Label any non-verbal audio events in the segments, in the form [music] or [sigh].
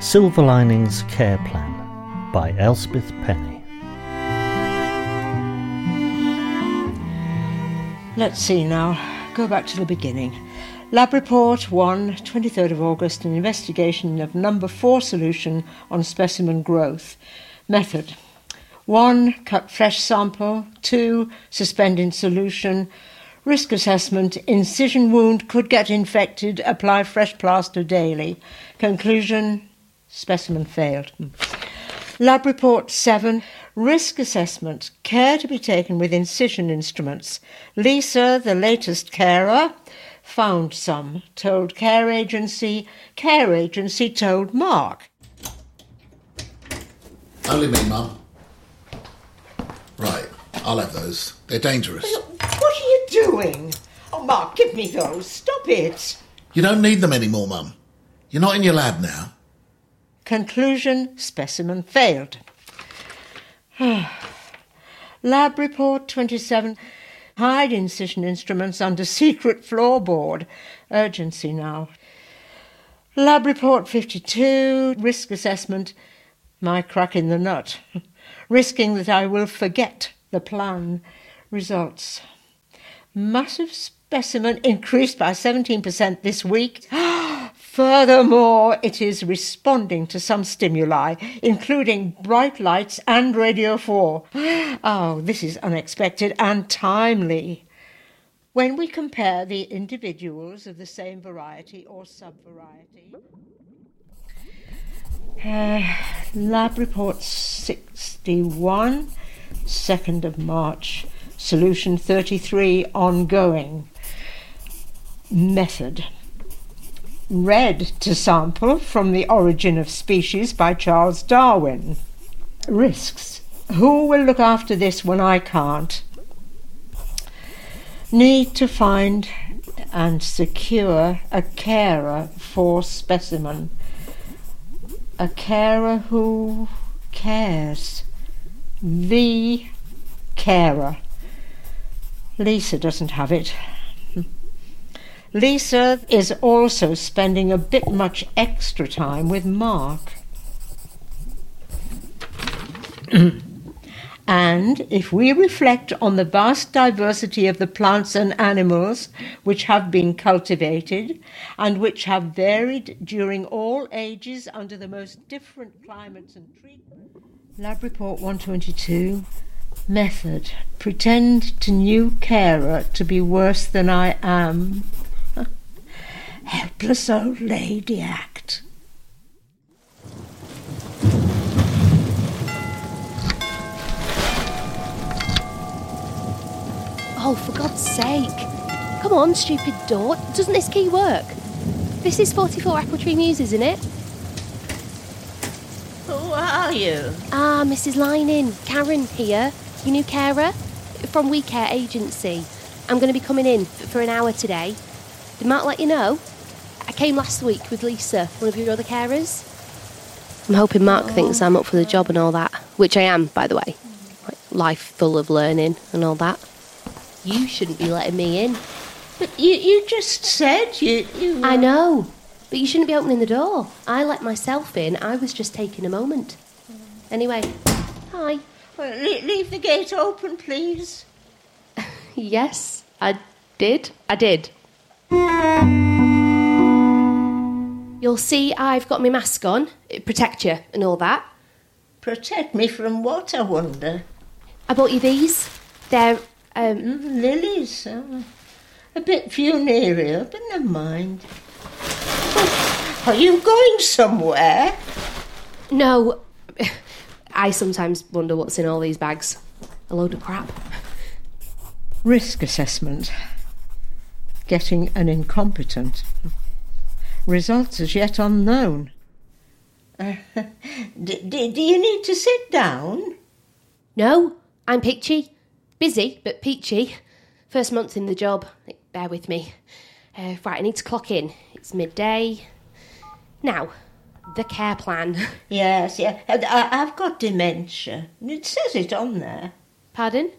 Silver Linings Care Plan by Elspeth Penny. Let's see now. Go back to the beginning. Lab Report 1, 23rd of August, an investigation of number 4 solution on specimen growth. Method 1. Cut fresh sample. 2. Suspend in solution. Risk assessment. Incision wound could get infected. Apply fresh plaster daily. Conclusion Specimen failed. Hmm. Lab report 7. Risk assessment. Care to be taken with incision instruments. Lisa, the latest carer, found some. Told care agency. Care agency told Mark. Only me, Mum. Right, I'll have those. They're dangerous. What are you doing? Oh, Mark, give me those. Stop it. You don't need them anymore, Mum. You're not in your lab now. Conclusion specimen failed. [sighs] Lab report 27. Hide incision instruments under secret floorboard. Urgency now. Lab report 52. Risk assessment. My crack in the nut. [laughs] Risking that I will forget the plan. Results. Massive specimen increased by 17% this week. [gasps] Furthermore, it is responding to some stimuli, including bright lights and Radio 4. [gasps] Oh, this is unexpected and timely. When we compare the individuals of the same variety or subvariety. Uh, lab report 61, 2nd of March, solution 33, ongoing. Method read to sample from The Origin of Species by Charles Darwin. Risks. Who will look after this when I can't? Need to find and secure a carer for specimen. A carer who cares. The carer. Lisa doesn't have it. Lisa is also spending a bit much extra time with Mark. [clears throat] and if we reflect on the vast diversity of the plants and animals which have been cultivated and which have varied during all ages under the most different climates and treatments. Lab Report 122 Method Pretend to new carer to be worse than I am [laughs] helpless old lady Oh, for God's sake. Come on, stupid door. Doesn't this key work? This is 44 Apple Tree Mews, isn't it? Who are you? Ah, Mrs. Lining. Karen here, your new carer from We Care Agency. I'm going to be coming in for an hour today. Did Mark let you know? I came last week with Lisa, one of your other carers. I'm hoping Mark oh. thinks I'm up for the job and all that, which I am, by the way. Like, life full of learning and all that. You shouldn't be letting me in. But you, you just said you, you I know, but you shouldn't be opening the door. I let myself in. I was just taking a moment. Anyway, hi. Well, leave the gate open, please. [laughs] yes, I did. I did. You'll see I've got my mask on, It protect you and all that. Protect me from what, I wonder? I bought you these. They're um, lilies. Uh, a bit funereal, but never mind. Are you going somewhere? No. [laughs] I sometimes wonder what's in all these bags. A load of crap. Risk assessment. Getting an incompetent results as yet unknown. Uh, [laughs] do, do, do you need to sit down? No, I'm peachy. Busy, but peachy. First month in the job. Bear with me. Uh, right, I need to clock in. It's midday. Now, The care plan. [laughs] Yes, yeah. I, I've got dementia. It says it on there. Pardon?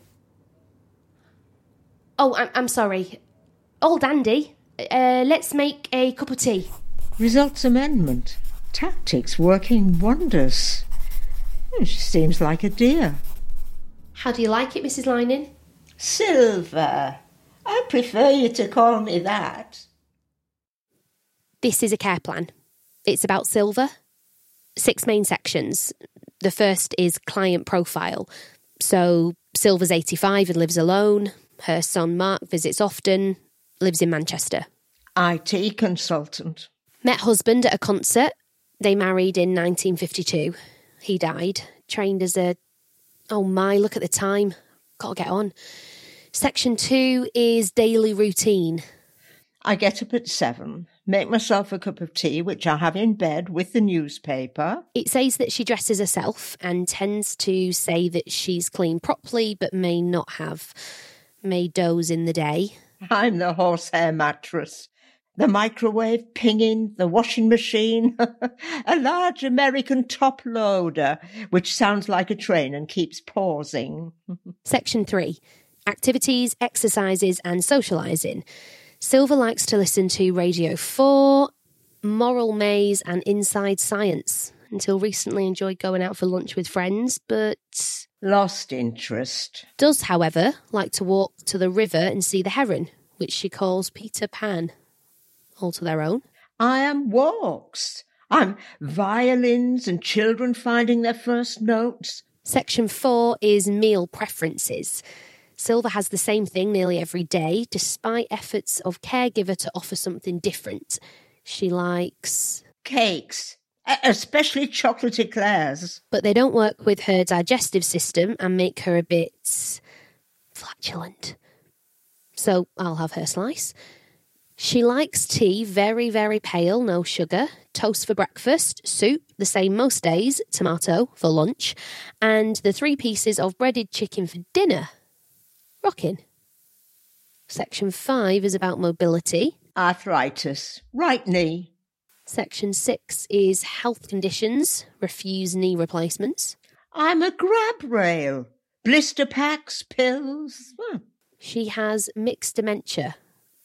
Oh, I'm, I'm sorry. Old Andy, uh, let's make a cup of tea. Results amendment. Tactics working wonders. Hmm, She seems like a dear. How do you like it, Mrs. Lining? Silver. I prefer you to call me that. This is a care plan. It's about Silver. Six main sections. The first is client profile. So, Silver's 85 and lives alone. Her son Mark visits often, lives in Manchester. IT consultant. Met husband at a concert. They married in 1952. He died. Trained as a. Oh my, look at the time. Gotta get on. Section two is daily routine. I get up at seven, make myself a cup of tea, which I have in bed with the newspaper. It says that she dresses herself and tends to say that she's cleaned properly but may not have. May doze in the day. I'm the horsehair mattress, the microwave pinging, the washing machine, [laughs] a large American top loader, which sounds like a train and keeps pausing. [laughs] Section 3 Activities, Exercises and Socialising. Silver likes to listen to Radio 4, Moral Maze, and Inside Science. Until recently enjoyed going out for lunch with friends, but Lost interest. does, however, like to walk to the river and see the heron, which she calls Peter Pan. All to their own. I am walks. I'm violins and children finding their first notes. Section 4 is meal preferences. Silver has the same thing nearly every day, despite efforts of caregiver to offer something different. She likes, Cakes, especially chocolate eclairs. but they don't work with her digestive system and make her a bit flatulent. So I'll have her slice. She likes tea very, very pale, no sugar, toast for breakfast, soup, the same most days, tomato for lunch, and the three pieces of breaded chicken for dinner. Rocking. Section 5 is about mobility. Arthritis, right knee. Section 6 is health conditions, refuse knee replacements. I'm a grab rail. Blister packs, pills. Hmm. She has mixed dementia,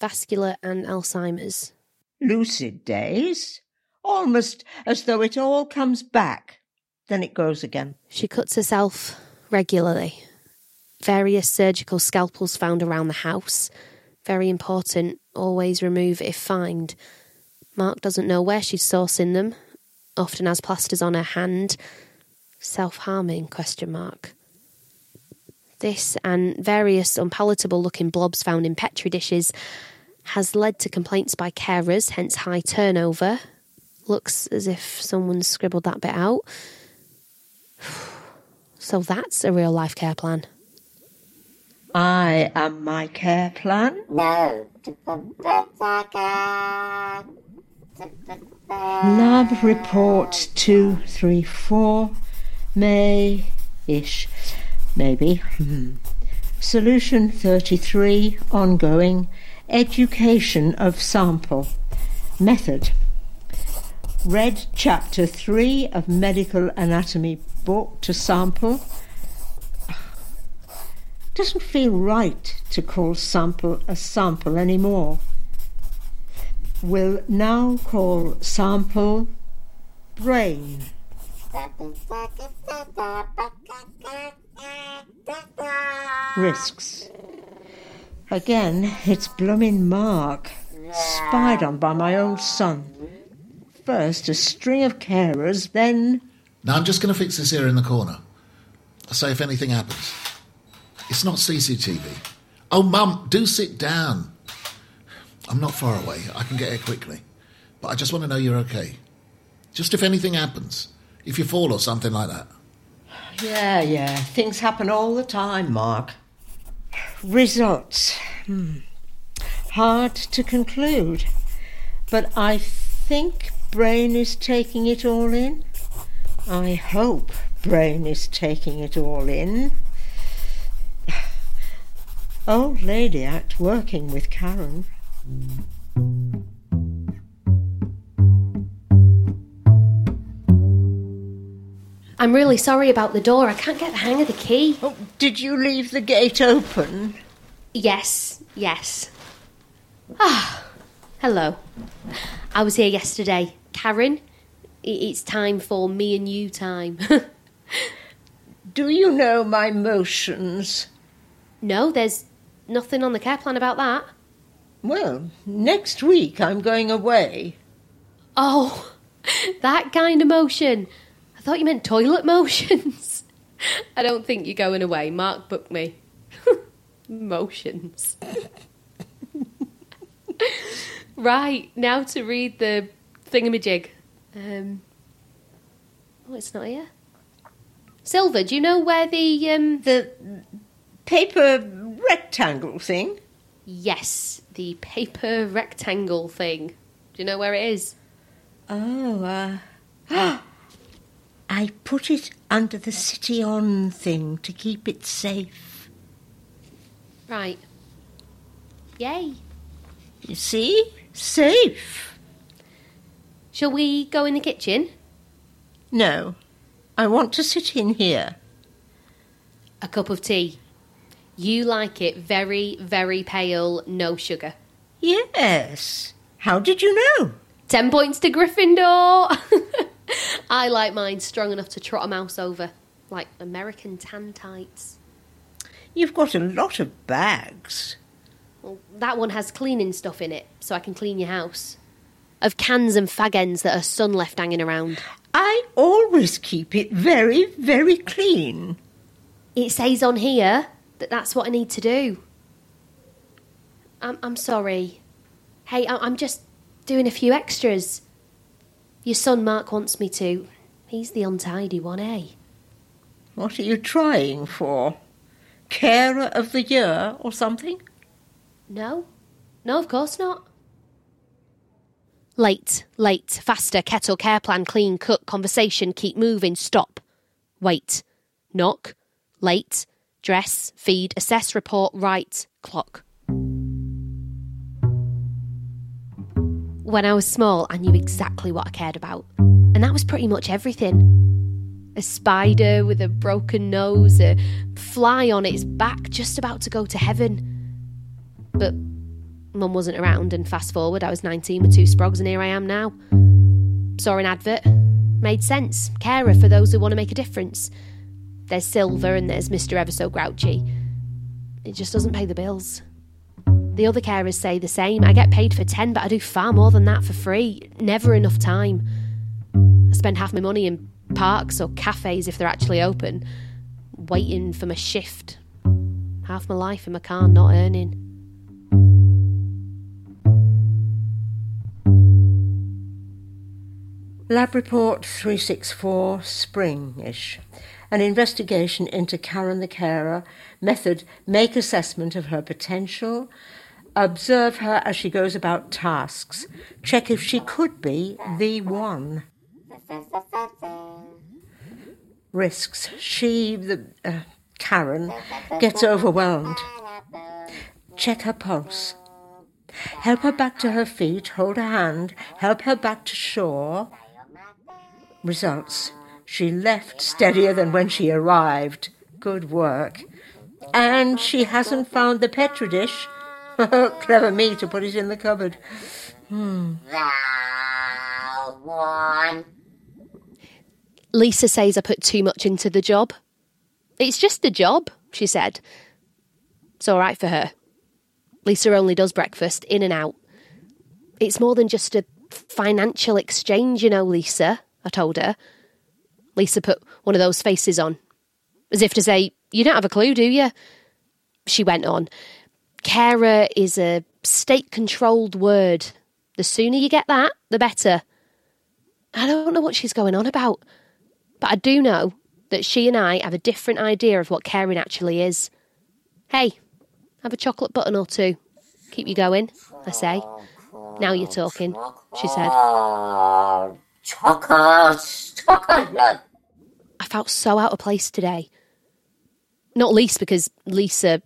vascular and Alzheimer's. Lucid days. Almost as though it all comes back. Then it goes again. She cuts herself regularly. Various surgical scalpels found around the house. Very important, always remove if found. Mark doesn't know where she's sourcing them. Often has plasters on her hand. Self-harming? Question mark. This and various unpalatable looking blobs found in petri dishes has led to complaints by carers, hence high turnover. Looks as if someone scribbled that bit out. [sighs] So that's a real life care plan. I am my care plan. No. Lab report 234. May ish. Maybe. Hmm. Solution 33. Ongoing. Education of sample. Method. Read chapter 3 of medical anatomy book to sample. Doesn't feel right to call sample a sample anymore. We'll now call sample brain. Risks. Again, it's bloomin' Mark, spied on by my own son. First a string of carers, then Now I'm just going to fix this here in the corner. So if anything happens, it's not CCTV. Oh, Mum, do sit down. I'm not far away. I can get here quickly. But I just want to know you're okay. Just if anything happens, if you fall or something like that. Yeah, yeah. Things happen all the time, Mark. Results. Hmm. Hard to conclude. But I think Brain is taking it all in. I hope Brain is taking it all in. [sighs] Old Lady Act working with Karen. I'm really sorry about the door. I can't get the hang of the key. Oh, did you leave the gate open? Yes, yes. Ah, hello. I was here yesterday. Karen, it's time for me and you time. [laughs] Do you know my motions? no, there's nothing on the care plan about that. Well, next week I'm going away. Oh, [laughs] that kind of motion. I thought you meant toilet motions. [laughs] I don't think you're going away. Mark booked me. [laughs] motions. [laughs] right, now to read the thingamajig. Um, oh, it's not here. Silver, do you know where the. Um, The paper rectangle thing? yes, the paper rectangle thing. Do you know where it is? Oh, uh. [gasps] [gasps] [gasps] I put it under the city on thing to keep it safe. Right. Yay. You see? Safe. Shall we go in the kitchen? No, I want to sit in here. A cup of tea. You like it very, very pale, no sugar. Yes. How did you know? Ten points to Gryffindor! [laughs] [laughs] I like mine strong enough to trot a mouse over, like American tan tights. You've got a lot of bags. Well, that one has cleaning stuff in it, so I can clean your house. Of cans and fag ends that her son left hanging around. I always keep it very, very clean. It says on here that that's what I need to do. I'm, I'm sorry. Hey, I'm just doing a few extras. Your son Mark wants me to. He's the untidy one, eh? What are you trying for? Carer of the year or something? No? No, of course not. Late, late, faster, kettle, care plan, clean, cook, conversation, keep moving, stop. Wait, knock, late, dress, feed, assess, report, write, clock. When I was small, I knew exactly what I cared about, and that was pretty much everything. A spider with a broken nose, a fly on its back just about to go to heaven. But mum wasn't around, and fast forward, I was 19 with two sprogs, and here I am now. Saw an advert. Made sense. Carer for those who want to make a difference. There's Silver and there's Mr. Ever So Grouchy. It just doesn't pay the bills. The other carers say the same. I get paid for 10, but I do far more than that for free. Never enough time. I spend half my money in parks or cafes if they're actually open, waiting for my shift. Half my life in my car not earning. Lab Report 364, Springish. An investigation into Karen the carer. Method make assessment of her potential. Observe her as she goes about tasks. Check if she could be the one. Risks. She, the uh, Karen, gets overwhelmed. Check her pulse. Help her back to her feet, hold her hand, help her back to shore. Results. She left steadier than when she arrived. Good work. And she hasn't found the Petri dish. [laughs] Clever me to put it in the cupboard. Hmm. Lisa says I put too much into the job. It's just a job, she said. It's all right for her. Lisa only does breakfast, in and out. It's more than just a financial exchange, you know, Lisa, I told her. Lisa put one of those faces on, as if to say, You don't have a clue, do you? She went on, Carer is a state controlled word. The sooner you get that, the better. I don't know what she's going on about, but I do know that she and I have a different idea of what caring actually is. Hey, have a chocolate button or two. Keep you going, I say. Now you're talking, she said. Chocolate, chocolate. I felt so out of place today. Not least because Lisa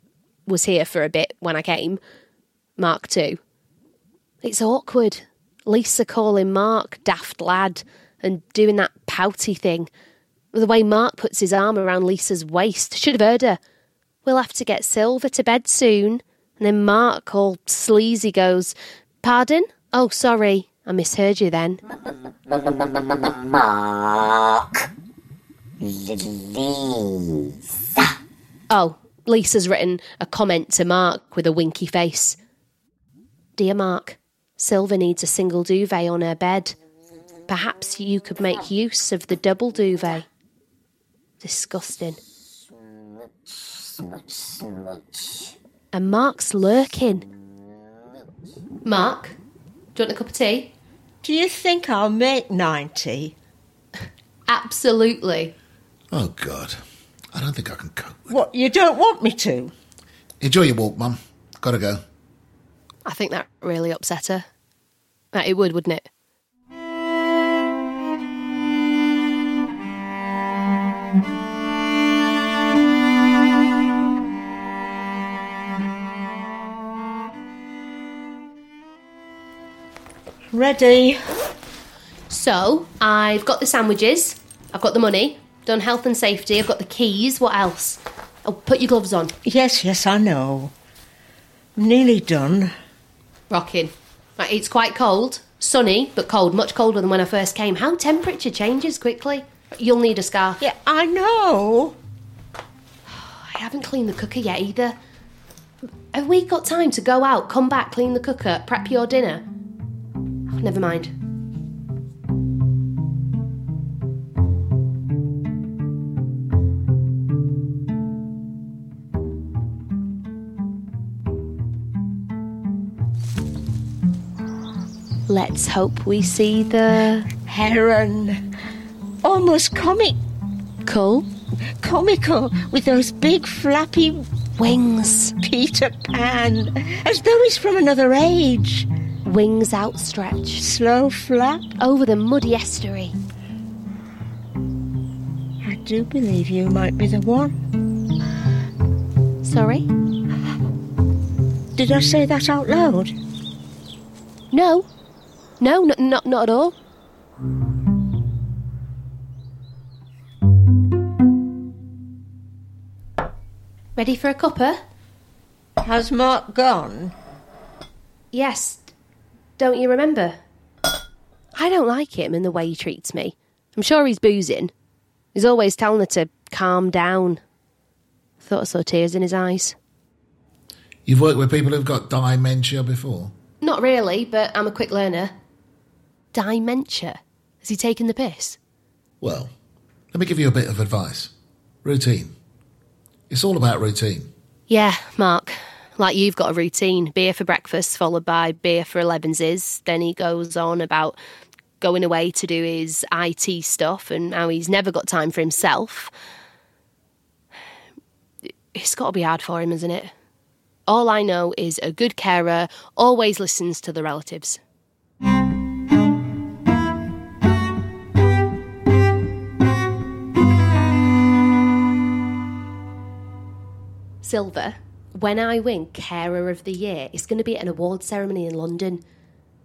was here for a bit when I came. Mark too. It's awkward. Lisa calling Mark daft lad and doing that pouty thing. The way Mark puts his arm around Lisa's waist. Should have heard her. We'll have to get Silver to bed soon. And then Mark, all sleazy, goes, Pardon? Oh, sorry. I misheard you then. Mark. Lisa. Oh, Lisa's written a comment to Mark with a winky face. Dear Mark, Silver needs a single duvet on her bed. Perhaps you could make use of the double duvet. Disgusting. Smooch, smooch. And Mark's lurking. Mark, do you want a cup of tea? Do you think I'll make 90? [laughs] Absolutely. Oh, God. I don't think I can cope. with What, you don't want me to? Enjoy your walk, Mum. Gotta go. I think that really upset her. Uh, It would, wouldn't it? Ready? So, I've got the sandwiches, I've got the money, done health and safety, I've got the keys, what else? Oh, put your gloves on. Yes, yes, I know. Nearly done. Rocking. Right, it's quite cold, sunny, but cold, much colder than when I first came. How temperature changes quickly. You'll need a scarf. Yeah, I know. [sighs] I haven't cleaned the cooker yet either. Have we got time to go out, come back, clean the cooker, prep your dinner? Oh, never mind. Let's hope we see the Heron. Almost comic, cool comical with those big flappy wings, Peter Pan, as though he's from another age. wings outstretched Slow flap. over the muddy estuary. I do believe you might be the one. Sorry? Did I say that out loud? No. No, n- not, not at all. Ready for a cuppa? Has Mark gone? Yes. Don't you remember? I don't like him and the way he treats me. I'm sure he's boozing. He's always telling her to calm down. Thought I saw tears in his eyes. You've worked with people who've got dementia before? Not really, but I'm a quick learner. Dementia? Has he taken the piss? Well, let me give you a bit of advice. Routine. It's all about routine. Yeah, Mark. Like you've got a routine. Beer for breakfast, followed by beer for elevenses. Then he goes on about going away to do his IT stuff and how he's never got time for himself. It's got to be hard for him, isn't it? All I know is a good carer always listens to the relatives. Silver, when I win Carer of the Year, it's going to be at an award ceremony in London.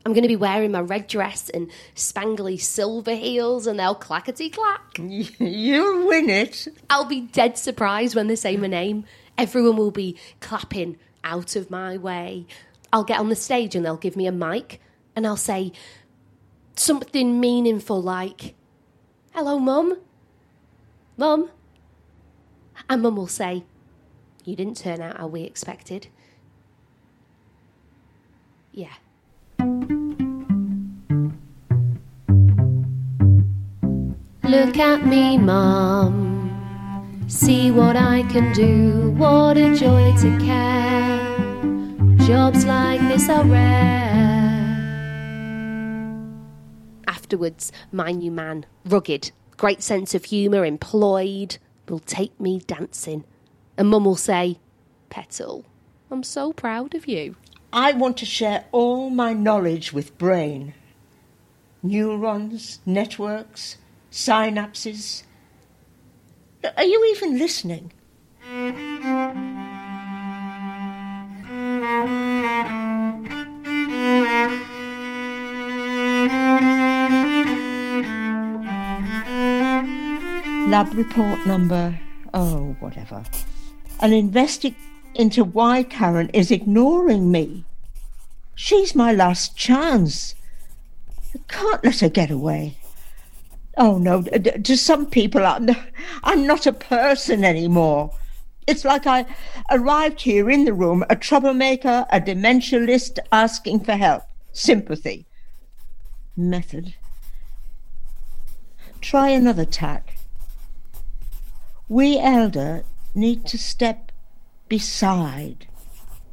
I'm going to be wearing my red dress and spangly silver heels, and they'll clackety clack. [laughs] You'll win it. I'll be dead surprised when they say my name. Everyone will be clapping out of my way. I'll get on the stage and they'll give me a mic, and I'll say something meaningful like, Hello, Mum. Mum. And Mum will say, You didn't turn out how we expected. Yeah. Look at me, Mum. See what I can do. What a joy to care. Jobs like this are rare. Afterwards, my new man, rugged, great sense of humour, employed, will take me dancing. And Mum will say, Petal, I'm so proud of you. I want to share all my knowledge with brain. Neurons, networks, synapses. Are you even listening? Lab report number, oh, whatever. An investigation into why Karen is ignoring me. She's my last chance. I can't let her get away. Oh no, to some people, I'm, I'm not a person anymore. It's like I arrived here in the room, a troublemaker, a dementialist asking for help, sympathy. Method. Try another tack. We elder need to step beside,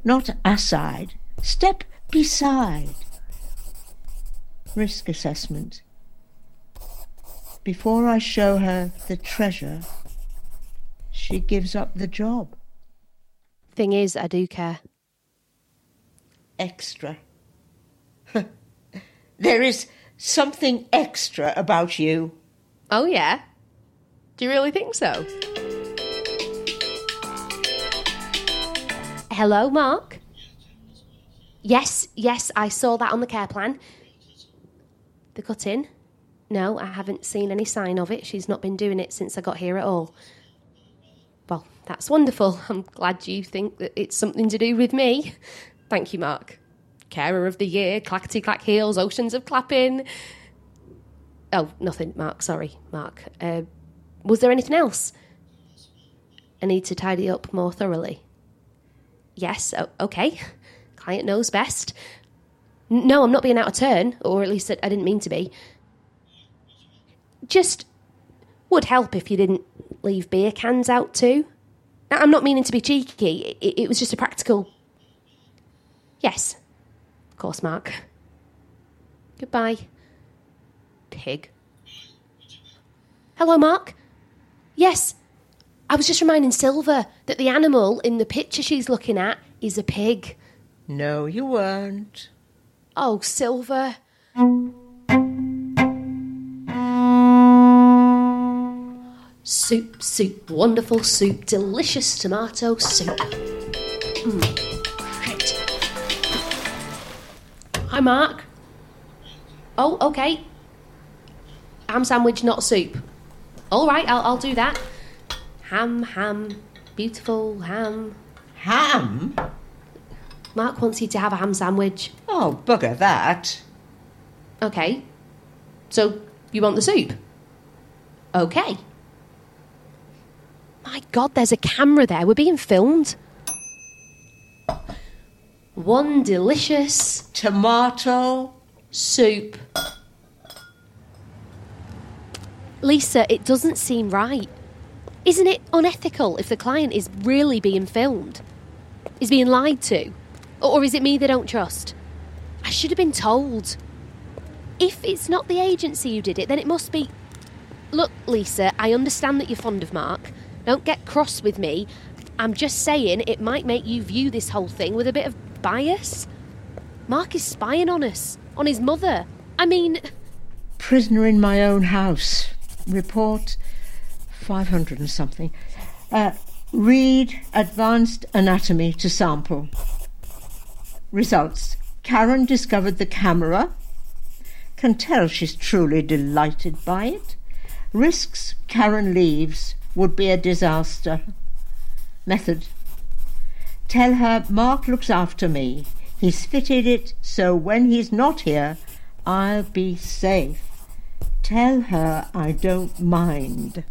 not aside. Step beside. Risk assessment. Before I show her the treasure, she gives up the job. Thing is, I do care. Extra. [laughs] there is something extra about you. Oh, yeah? Do you really think so? Hello, Mark? Yes, yes, I saw that on the care plan. The cut in? No, I haven't seen any sign of it. She's not been doing it since I got here at all. Well, that's wonderful. [laughs] I'm glad you think that it's something to do with me. Thank you, Mark. Carer of the year, clackety clack heels, oceans of clapping. Oh, nothing, Mark. Sorry, Mark. Uh, was there anything else? I need to tidy up more thoroughly. Yes, okay. Client knows best. No, I'm not being out of turn, or at least I didn't mean to be. Just would help if you didn't leave beer cans out too. I'm not meaning to be cheeky. It, it was just a practical. Yes, of course, Mark. Goodbye, pig. Hello, Mark. Yes, I was just reminding Silver that the animal in the picture she's looking at is a pig. No, you weren't. Oh, Silver. Soup, soup, wonderful soup, delicious tomato soup. Mm, great. Hi, Mark. Oh, okay. Ham sandwich, not soup. All right, I'll, I'll do that. Ham, ham, beautiful ham. Ham? Mark wants you to have a ham sandwich. Oh, bugger that. Okay. So, you want the soup? Okay. My god, there's a camera there. We're being filmed. One delicious Tomato? soup. Lisa, it doesn't seem right. Isn't it unethical if the client is really being filmed? Is being lied to? Or is it me they don't trust? I should have been told. If it's not the agency who did it, then it must be. Look, Lisa, I understand that you're fond of Mark. Don't get cross with me. I'm just saying it might make you view this whole thing with a bit of bias. Mark is spying on us, on his mother. I mean, Prisoner in my own house. Report 500 and something. Uh, read advanced anatomy to sample. Results. Karen discovered the camera. Can tell she's truly delighted by it. Risks Karen leaves would be a disaster. Method. Tell her Mark looks after me. He's fitted it so when he's not here, I'll be safe. Tell her I don't mind.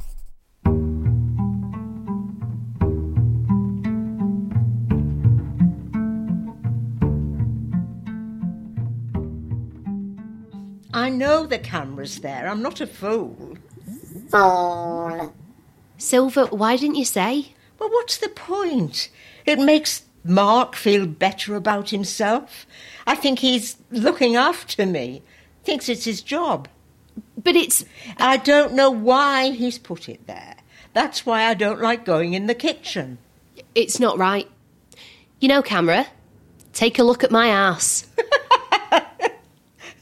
I know the camera's there. I'm not a fool. Fool. Silver, why didn't you say? Well, what's the point? It makes Mark feel better about himself. I think he's looking after me. Thinks it's his job. But it's. I don't know why he's put it there. That's why I don't like going in the kitchen. It's not right. You know, camera, take a look at my ass.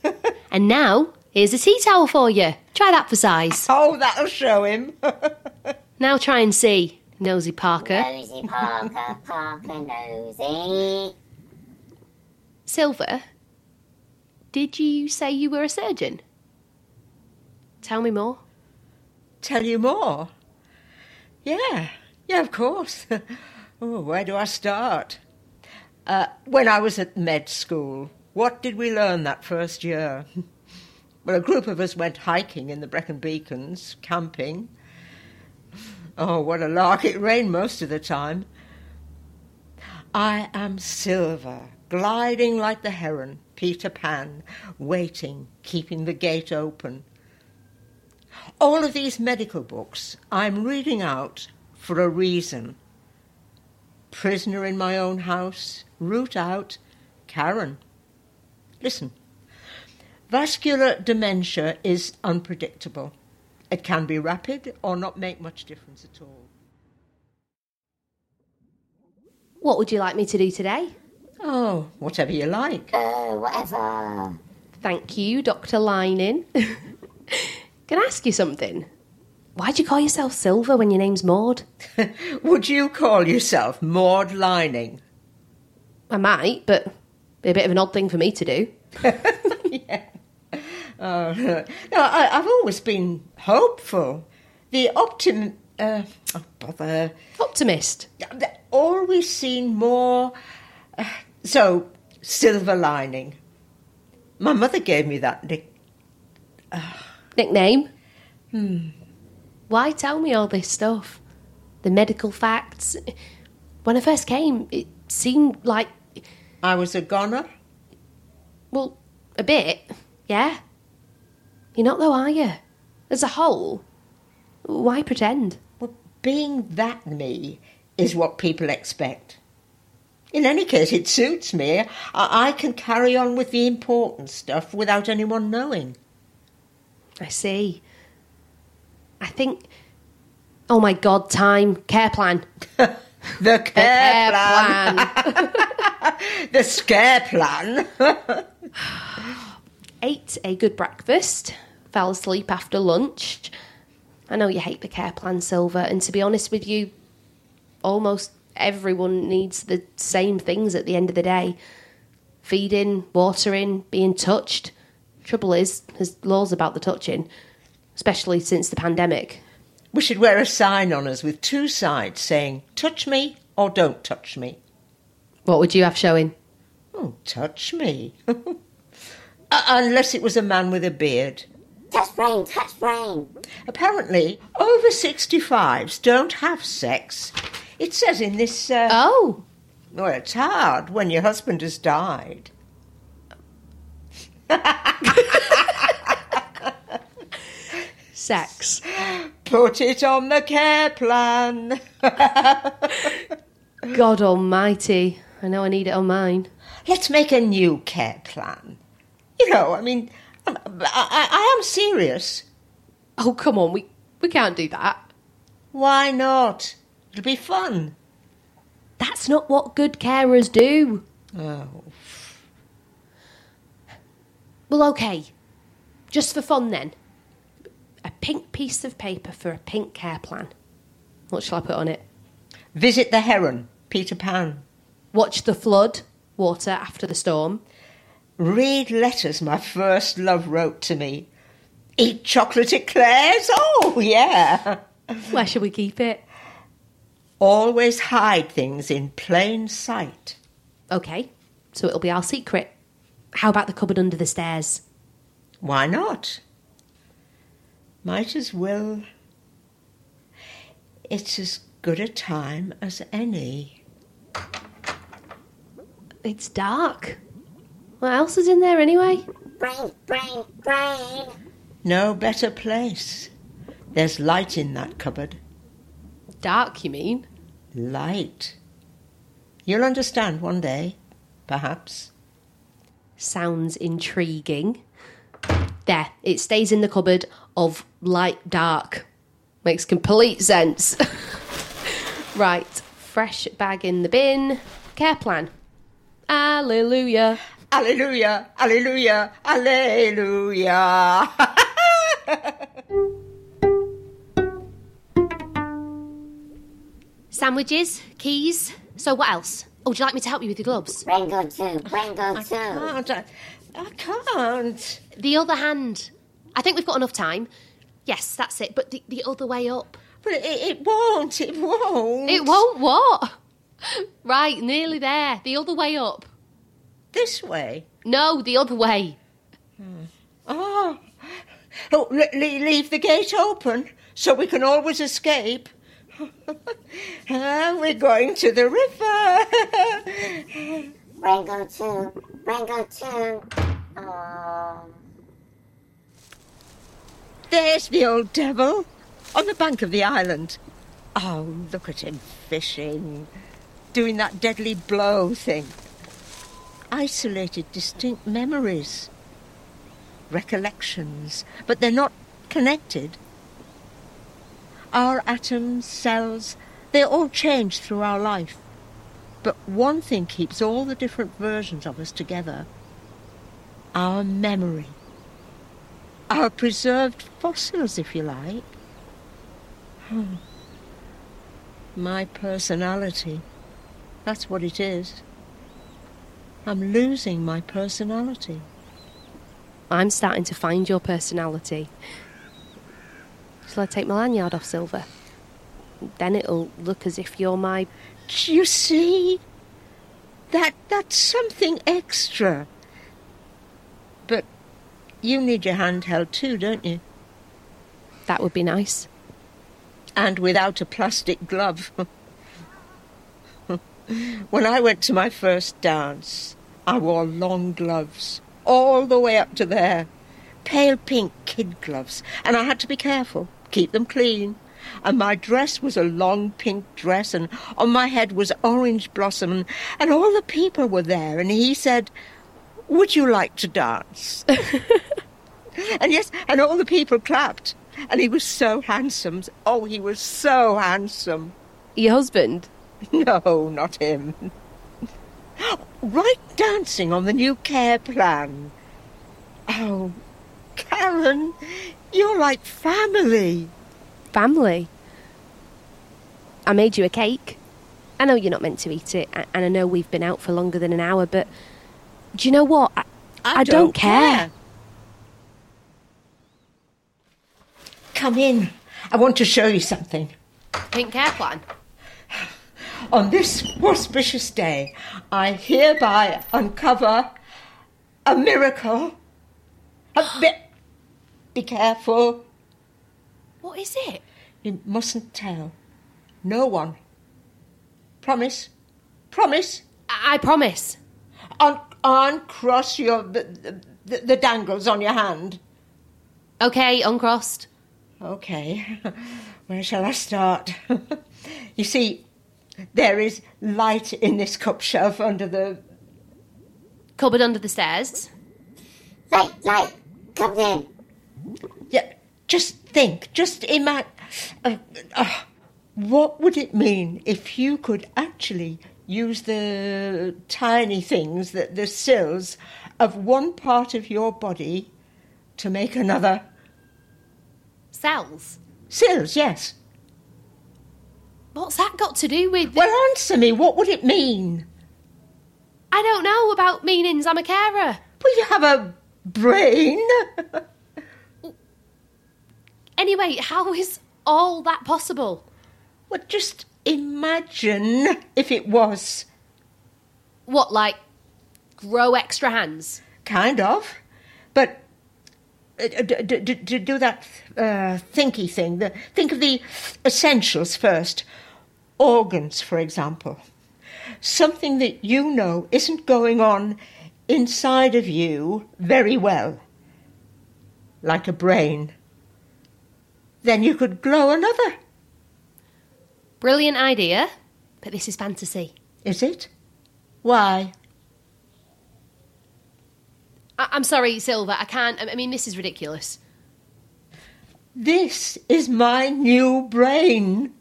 [laughs] and now, here's a tea towel for you. Try that for size. Oh, that'll show him. [laughs] Now try and see, Nosy Parker. Nosy Parker, Parker Nosy. Silver, did you say you were a surgeon? Tell me more. Tell you more. Yeah, yeah, of course. [laughs] oh, where do I start? Uh, when I was at med school, what did we learn that first year? [laughs] Well, a group of us went hiking in the Brecon Beacons, camping. Oh, what a lark! It rained most of the time. I am silver, gliding like the heron, Peter Pan, waiting, keeping the gate open. All of these medical books I'm reading out for a reason. Prisoner in my own house, root out, Karen. Listen. Vascular dementia is unpredictable. It can be rapid or not make much difference at all. What would you like me to do today? Oh, whatever you like. Uh, whatever. Thank you, Dr. Lining. [laughs] Can I ask you something? Why'd you call yourself Silver when your name's Maud? [laughs] Would you call yourself Maud Lining? I might, but be a bit of an odd thing for me to do. [laughs] Yeah. Oh, no, I, I've always been hopeful. The optim... Uh, oh, bother. Optimist. Always seen more... Uh, so, silver lining. My mother gave me that nick. Nickname? Hmm. Why tell me all this stuff? The medical facts? When I first came, it seemed like, I was a goner. well, a bit, yeah. You're not though, are you? As a whole, why pretend? Well, being that me is what people expect. In any case, it suits me. I, I can carry on with the important stuff without anyone knowing. I see. I think. Oh my god, time. Care plan. [laughs] The care, Care plan. plan. [laughs] The scare plan. [laughs] Ate a good breakfast. Fell asleep after lunch. I know you hate the care plan, Silver, and to be honest with you, almost everyone needs the same things at the end of the day feeding, watering, being touched. Trouble is, there's laws about the touching, especially since the pandemic. we should wear a sign on us with two sides saying, touch me or don't touch me. What would you have showing? Oh, touch me. [laughs] Uh, Unless it was a man with a beard. Touch brain, touch brain. Apparently, over 65s don't have sex. It says in this. Uh, Oh, well, it's hard when your husband has died. Sex. Put it on the care plan. God almighty. I know I need it on mine. Let's make a new care plan. You know, I mean, I, I, I am serious. Oh, come on, we, we can't do that. Why not? It'll be fun. That's not what good carers do. Oh, Well, okay. Just for fun then. A pink piece of paper for a pink care plan. What shall I put on it? visit the heron, Peter Pan. Watch the flood, water after the storm. Read letters my first love wrote to me. Eat chocolate eclairs? Oh, yeah. Where shall we keep it? Always hide things in plain sight. Okay, so it'll be our secret. How about the cupboard under the stairs? Why not? Might as well. It's as good a time as any. It's dark. What else is in there anyway? Brain, brain, brain. No better place. There's light in that cupboard. Dark, you mean? Light. You'll understand one day, perhaps. Sounds intriguing. There, it stays in the cupboard of light dark. Makes complete sense. [laughs] right, fresh bag in the bin. Care plan. Alleluia. Alleluia, alleluia, alleluia. [laughs] Sandwiches, keys. So what else? Oh, would you like me to help you with your gloves? Brain go too, brain go too. can't, I, I can't. The other hand. I think we've got enough time. Yes, that's it. But the, the other way up. But it, it won't, it won't. It won't what? [laughs] Right, nearly there. The other way up. This way. No, the other way. Oh, oh le- le- leave the gate open so we can always escape. We're going to the river. Rango 2, Rango 2. Oh. There's the old devil on the bank of the island. Oh, look at him fishing, doing that deadly blow thing. Isolated, distinct memories, recollections, but they're not connected. Our atoms, cells, they all change through our life. But one thing keeps all the different versions of us together our memory our preserved fossils, if you like. Hmm. My personality. That's what it is. I'm losing my personality. I'm starting to find your personality. I take my lanyard off, Silver? Then it'll look as if you're my. Do you see? That that's something extra. But you need your hand held too, don't you? That would be nice. and without a plastic glove. [laughs] when I went to my first dance, I wore long gloves, all the way up to there. Pale pink kid gloves, and I had to be careful, keep them clean. And my dress was a long pink dress, and on my head was orange blossom, and, all the people were there, and he said, Would you like to dance? [laughs] and yes, and all the people clapped. And he was so handsome. Oh, he was so handsome. Your husband? [laughs] No, not him. Right dancing on the new care plan. Oh, Karen, you're like family. Family? I made you a cake. I know you're not meant to eat it, and I know we've been out for longer than an hour, but do you know what? I, I don't care. Come in. I want to show you something. Pink care plan? On this auspicious day, I hereby uncover a miracle. A bit. Be careful. What is it? You mustn't tell. No one. Promise. Promise. I, I promise. Un- uncross your the, the, the dangles on your hand. Okay, uncrossed. Okay, [laughs] where shall I start? [laughs] you see, there is light in this cup shelf under the. Cupboard under the stairs. Light, light, comes in. Yeah, just think, just imagine. Uh, uh, what would it mean if you could actually use the tiny things, the, the cells of one part of your body to make another? Cells. Cells, yes. What's that got to do with. Well, answer me. What would it mean? I don't know about meanings. I'm a carer. Well, you have a brain. [laughs] Anyway, how is all that possible? well, just imagine if it was. What, like grow extra hands? Kind of. But uh, d- d- d- do that uh, thinky thing. The, think of the essentials first. Organs, for example. Something that you know isn't going on inside of you very well. Like a brain. Then you could grow another. Brilliant idea, but this is fantasy. Is it? Why? I- I'm sorry, Silver. I can't. I mean, this is ridiculous. This is my new brain.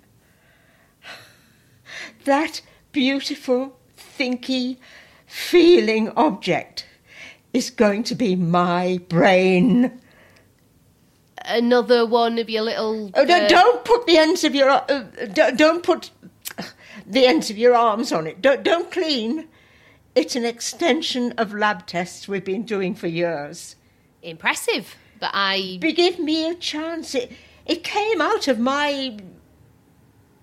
That beautiful, thinky, feeling object is going to be my brain. Another one of your little. Oh, don't, uh, don't put the ends of your uh, don't, don't put the ends of your arms on it. Don't don't clean. It's an extension of lab tests we've been doing for years. Impressive, but I. But give me a chance. It it came out of my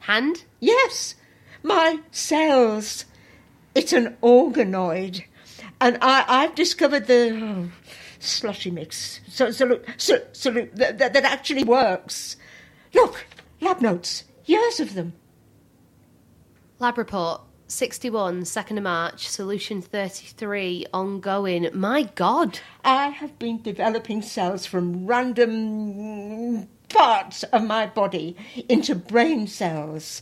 Hand? Yes, my cells. It's an organoid. And I, I've discovered the slushy mix. So, so look, so, so that, that, that actually works. Look, lab notes, years of them. Lab report 61, 2nd of March, solution 33, ongoing. My God. I have been developing cells from random parts of my body into brain cells.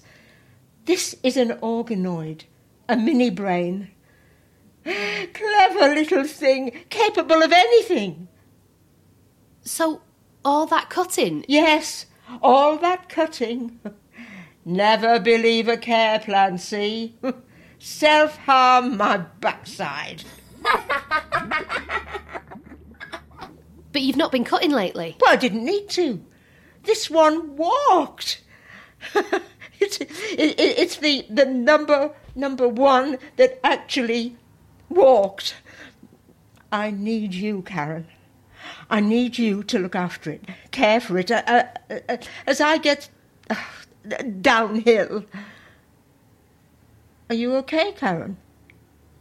This is an organoid, a mini brain. Clever little thing, capable of anything. So, all that cutting? Yes, all that cutting. Never believe a care plan, see? Self harm my backside. But you've not been cutting lately. Well, I didn't need to. This one walked. [laughs] it's, it, it- it's the, the number number one that actually walked. I need you, Karen. I need you to look after it, care for it, uh, uh, uh, as I get uh, downhill. Are you okay, Karen?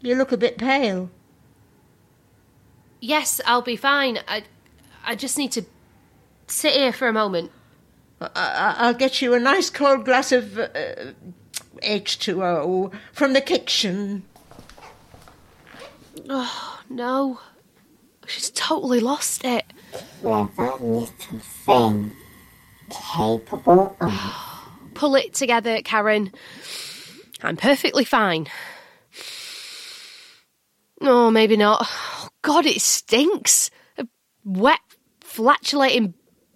You look a bit pale. Yes, I'll be fine. I, I just need to sit here for a moment. I- I- I'll get you a nice cold glass of uh, H2O from the kitchen. Oh, no, she's totally lost it. Clever little thing. Capable of [sighs] Pull it together, Karen. I'm perfectly fine. No, maybe not. Oh, God, it stinks. A wet, flatulating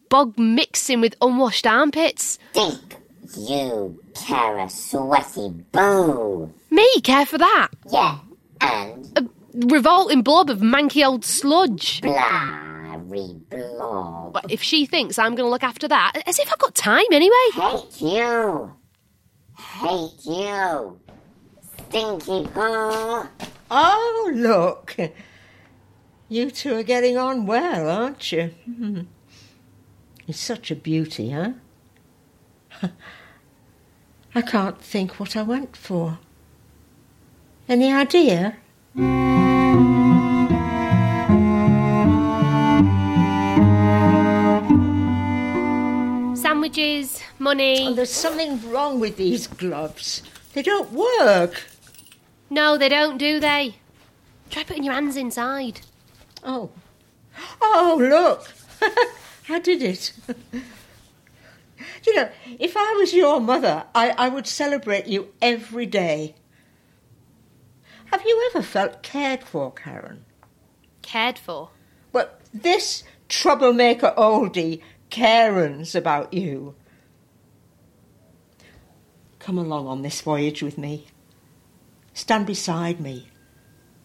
bog mixing with unwashed armpits. stink. You, care a sweaty boo. Me care for that. Yeah, and A revolting blob of manky old sludge. blurry blob. But if she thinks I'm going to look after that, as if I've got time anyway. Hate you. Hate you. Stinky boo. Oh, look. You two are getting on well, aren't you? [laughs] It's such a beauty, huh? [laughs] I can't think what I went for. Any idea? Sandwiches, money. Oh, there's something wrong with these gloves. They don't work. No, they don't, do they? Try putting your hands inside. Oh. Oh, look. [laughs] I did it. [laughs] you know, if I was your mother, I, I would celebrate you every day. Have you ever felt cared for, Karen? Cared for. Well, this troublemaker oldie Karen's about you. Come along on this voyage with me. Stand beside me.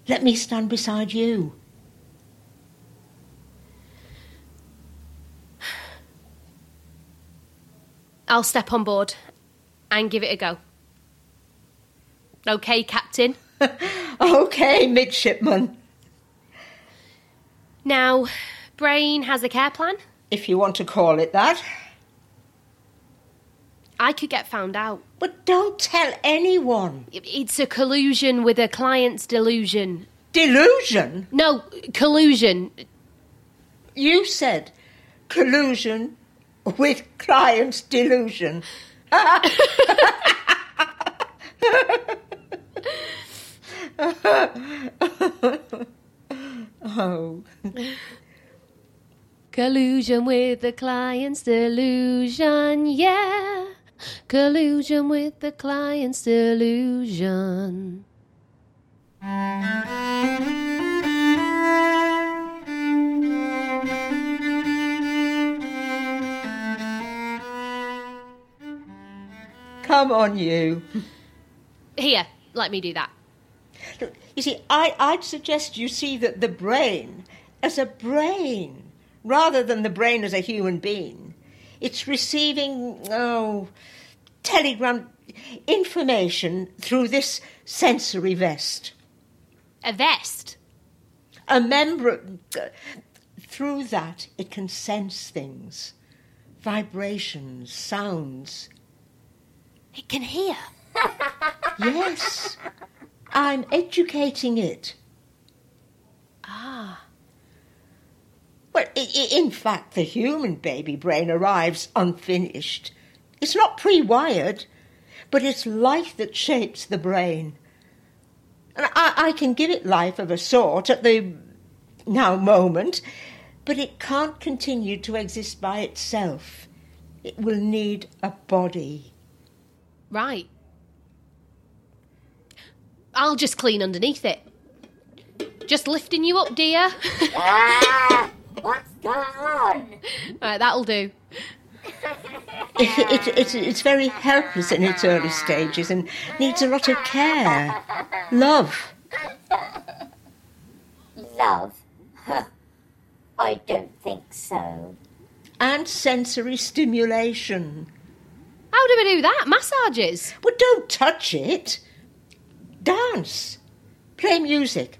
Let me stand beside you. I'll step on board and give it a go. Okay, Captain. [laughs] Okay, midshipman. Now, Brain has a care plan. If you want to call it that. I could get found out. But don't tell anyone. It's a collusion with a client's delusion. Delusion? No, collusion. You said collusion with client's delusion. [laughs] [laughs] [laughs] oh. [laughs] Collusion with the client's delusion, yeah. Collusion with the client's delusion. Come on, you. Here, let me do that. You see, I, I'd suggest you see that the brain as a brain rather than the brain as a human being. It's receiving, oh, telegram information through this sensory vest. A vest. A membrane. Through that, it can sense things vibrations, sounds. It can hear. [laughs] Yes. I'm educating it. Ah. Well, in fact, the human baby brain arrives unfinished. It's not pre wired, but it's life that shapes the brain. And I, I can give it life of a sort at the now moment, but it can't continue to exist by itself. It will need a body. Right. I'll just clean underneath it. Just lifting you up, dear. Ah, what's [laughs] going on? right, that'll do. It, it, it, it's very helpless in its early stages and needs a lot of care, love. Love? Huh. I don't think so. and sensory stimulation. How do we do that? Massages? Well, don't touch it. Dance. Play music.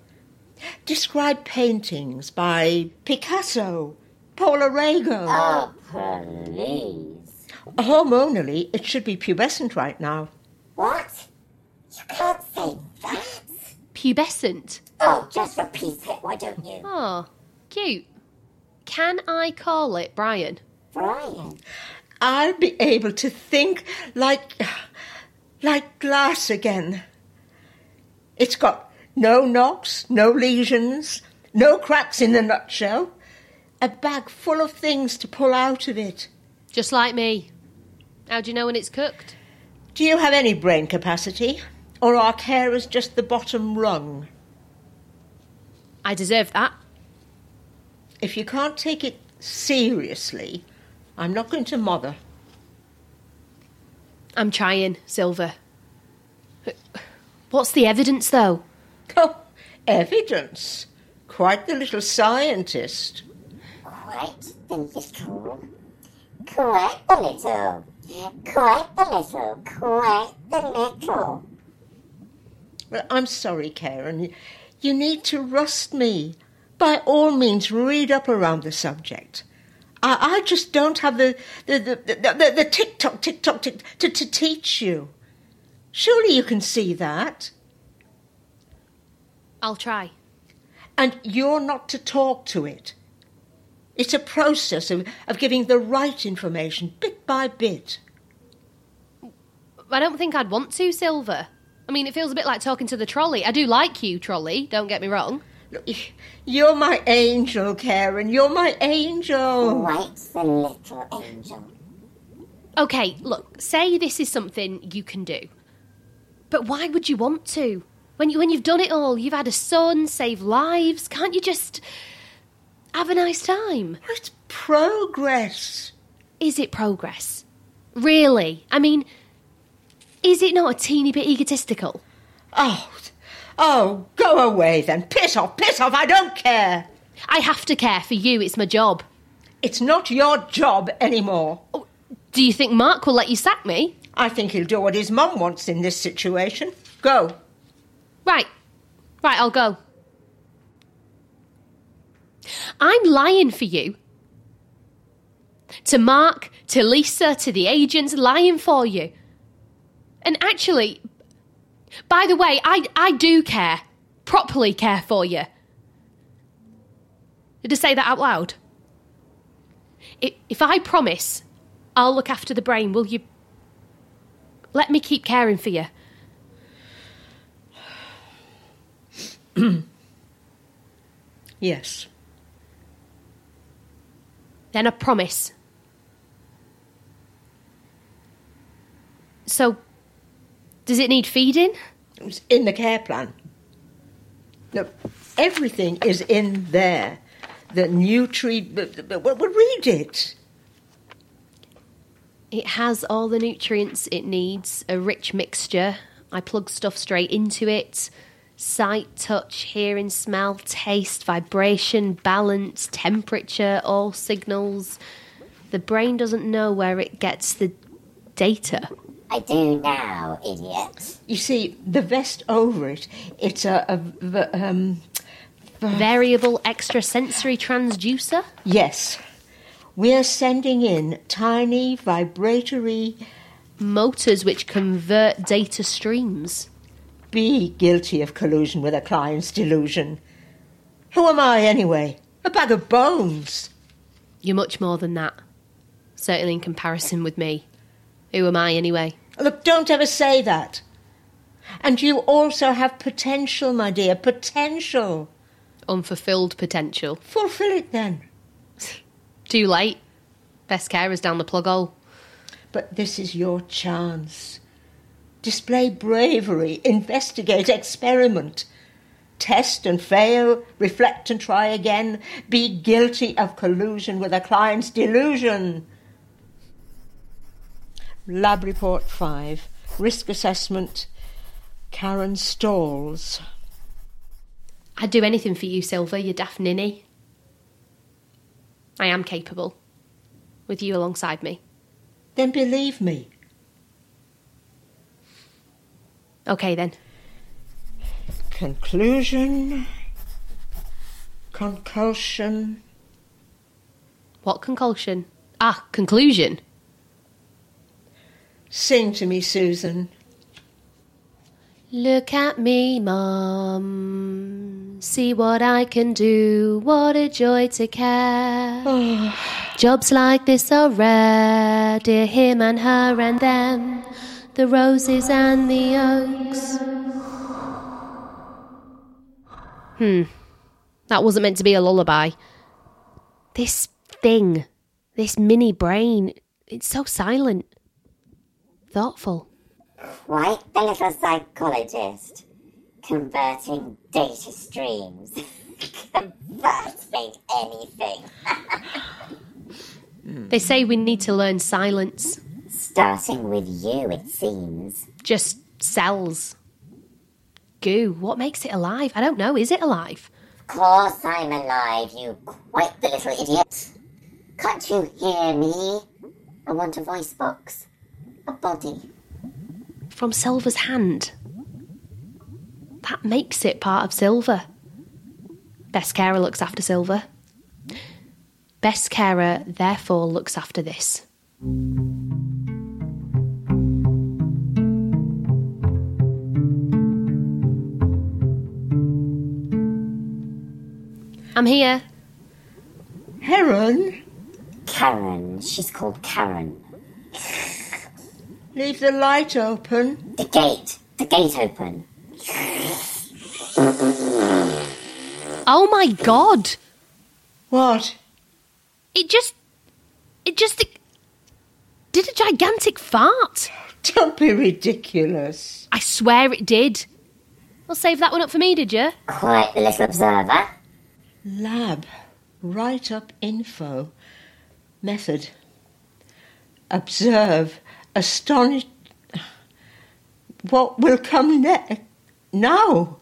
Describe paintings by Picasso, Paula Rego. Oh, please. Hormonally, it should be pubescent right now. What? You can't say that. Pubescent? Oh, just repeat it, why don't you? Oh, cute. Can I call it Brian? Brian. I'll be able to think like like glass again. It's got no knocks, no lesions, no cracks in the nutshell. A bag full of things to pull out of it. Just like me. How do you know when it's cooked? Do you have any brain capacity? Or are carers just the bottom rung? I deserve that. If you can't take it seriously, I'm not going to bother. I'm trying, Silver. What's the evidence, though? [laughs] Oh, evidence. Quite the little scientist. Quite the little. Quite the little. Quite the little. Quite the little. Well, I'm sorry, Karen. You need to rust me. By all means, read up around the subject. I, I just don't have the the the, the, the, the tick tock tick tock tick to, to teach you. Surely you can see that. I'll try. And you're not to talk to it. It's a process of, of giving the right information bit by bit. I don't think I'd want to, Silver. I mean, it feels a bit like talking to the trolley. I do like you, trolley, don't get me wrong. Look, You're my angel, Karen. You're my angel. Quite the little angel. Okay, look, say this is something you can do. But why would you want to? When, you, when you've done it all, you've had a son, saved lives, can't you just have a nice time? It's progress. Is it progress? Really? I mean, is it not a teeny bit egotistical? Oh, oh, go away then. Piss off, piss off. I don't care. I have to care for you, it's my job. It's not your job anymore. Oh, do you think Mark will let you sack me? I think he'll do what his mum wants in this situation. Go. Right. Right, I'll go. I'm lying for you. To Mark, to Lisa, to the agents, lying for you. And actually, by the way, I, I do care. Properly care for you. Did I say that out loud? If I promise I'll look after the brain, will you let me keep caring for you? [clears throat] Yes. Then I promise. So, does it need feeding? It's in the care plan. Look, everything is in there. The nutri. Well, read it. It has all the nutrients it needs, a rich mixture. I plug stuff straight into it. Sight, touch, hearing, smell, taste, vibration, balance, temperature, all signals. The brain doesn't know where it gets the data. I do now, idiot. You see, the vest over it, it's a um, Variable extrasensory transducer? yes. We're sending in tiny vibratory Motors which convert data streams. Be guilty of collusion with a client's delusion. Who am I, anyway? A bag of bones. You're much more than that. Certainly in comparison with me. Who am I, anyway? Look, don't ever say that. And you also have potential, my dear, potential. Unfulfilled potential. Fulfill it then. Too late. Best carers down the plug hole. But this is your chance. Display bravery, investigate, experiment. Test and fail, reflect and try again. Be guilty of collusion with a client's delusion. Lab Report 5 Risk Assessment Karen Stalls. I'd do anything for you, Silver, you daft ninny. I am capable. With you alongside me. Then believe me. Okay then. Conclusion. Concussion. What concussion? Ah, conclusion. Sing to me, Susan. Look at me, Mum. See what I can do. What a joy to care. [sighs] Jobs like this are rare. Dear him and her and them. The roses and the oaks. Hmm. That wasn't meant to be a lullaby. This thing, this mini brain, it's so silent. Thoughtful. Quite the little psychologist. Converting data streams. [laughs] Converting anything. [laughs] They say we need to learn silence. Starting with you, it seems. Just cells. Goo. What makes it alive? I don't know. Is it alive? Of course I'm alive, you quite the little idiot. Can't you hear me? I want a voice box. A body. From Silver's hand. That makes it part of Silver. Best carer looks after Silver. Best carer, therefore, looks after this. I'm here. Heron, Karen. She's called Karen. leave the light open. The gate. The gate open. Oh my god! What? It just. It just. did a gigantic fart. Don't be ridiculous. I swear it did. Well, save that one up for me, did you? Quite the little observer. Lab. Write up info. Method. Observe. Astonish. What will come next? Now.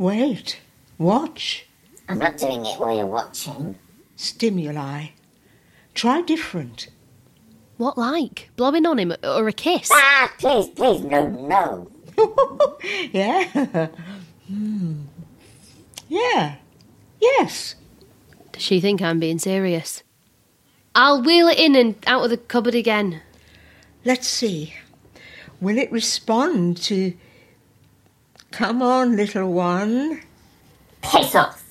Wait. Watch. I'm not doing it while you're watching. Stimuli. Try different. What like? Blowing on him or a kiss? Ah, please, please, no, no. [laughs] yeah. Hmm. Yeah. Yes. Does she think I'm being serious? I'll wheel it in and out of the cupboard again. Let's see. Will it respond to. Come on, little one. Piss off.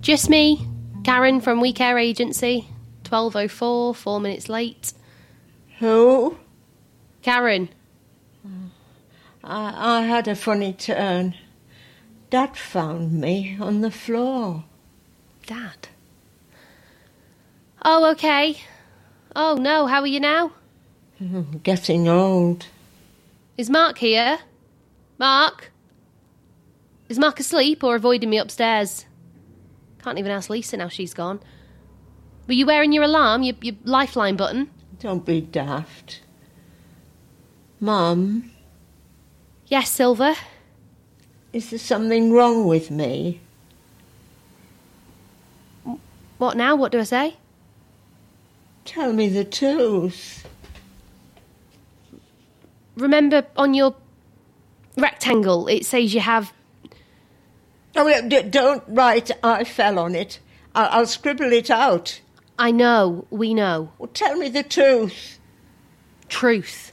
Just me, Karen from We Care Agency. 12.04, four minutes late. Who? Karen, I, I had a funny turn. Dad found me on the floor. Dad. Oh, okay. Oh no, how are you now? [laughs] Getting old. Is Mark here? Mark? Is Mark asleep or avoiding me upstairs? Can't even ask Lisa now she's gone. Were you wearing your alarm, your, your lifeline button? Don't be daft. Mum, Yes, Silver. is there something wrong with me? What now? What do I say? Tell me the truth. Remember on your rectangle. It says you have. Oh, don't write I fell on it. I- I'll scribble it out. I know, we know. Well, tell me the truth. Truth.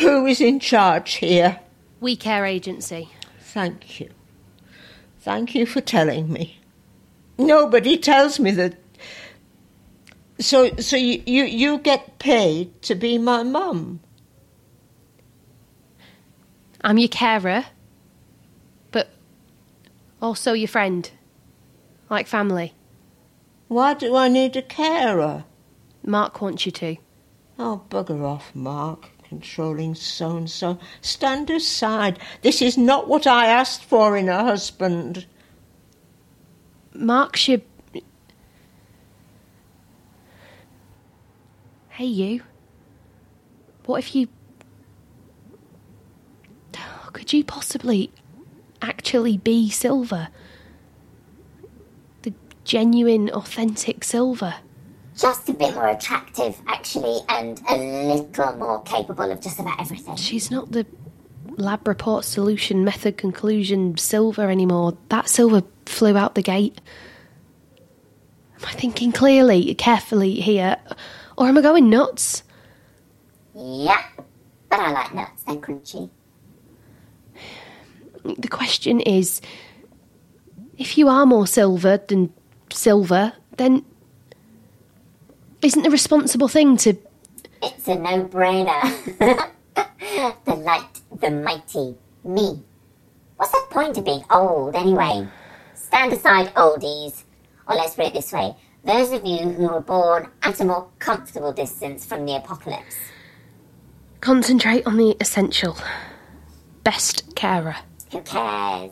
Who is in charge here? We Care Agency. Thank you. Thank you for telling me. Nobody tells me that. So, so you, you, you get paid to be my mum? I'm your carer, but also your friend. Like family. Why do I need a carer? Mark wants you to. Oh, bugger off, Mark. Controlling so and so. Stand aside. This is not what I asked for in a husband. Mark's your. Hey, you. What if you. Oh, could you possibly actually be Silver? The genuine, authentic Silver? Just a bit more attractive, actually, and a little more capable of just about everything. She's not the lab report solution method conclusion Silver anymore. That Silver flew out the gate. Am I thinking clearly, carefully here? Or am I going nuts? Yeah, But I like nuts, they're crunchy. The question is if you are more silver than silver, then isn't the responsible thing to. It's a no brainer. [laughs] [laughs] the light, the mighty, me. What's the point of being old anyway? Stand aside, oldies. Or let's put it this way those of you who were born at a more comfortable distance from the apocalypse. Concentrate on the essential. Best carer. Who cares?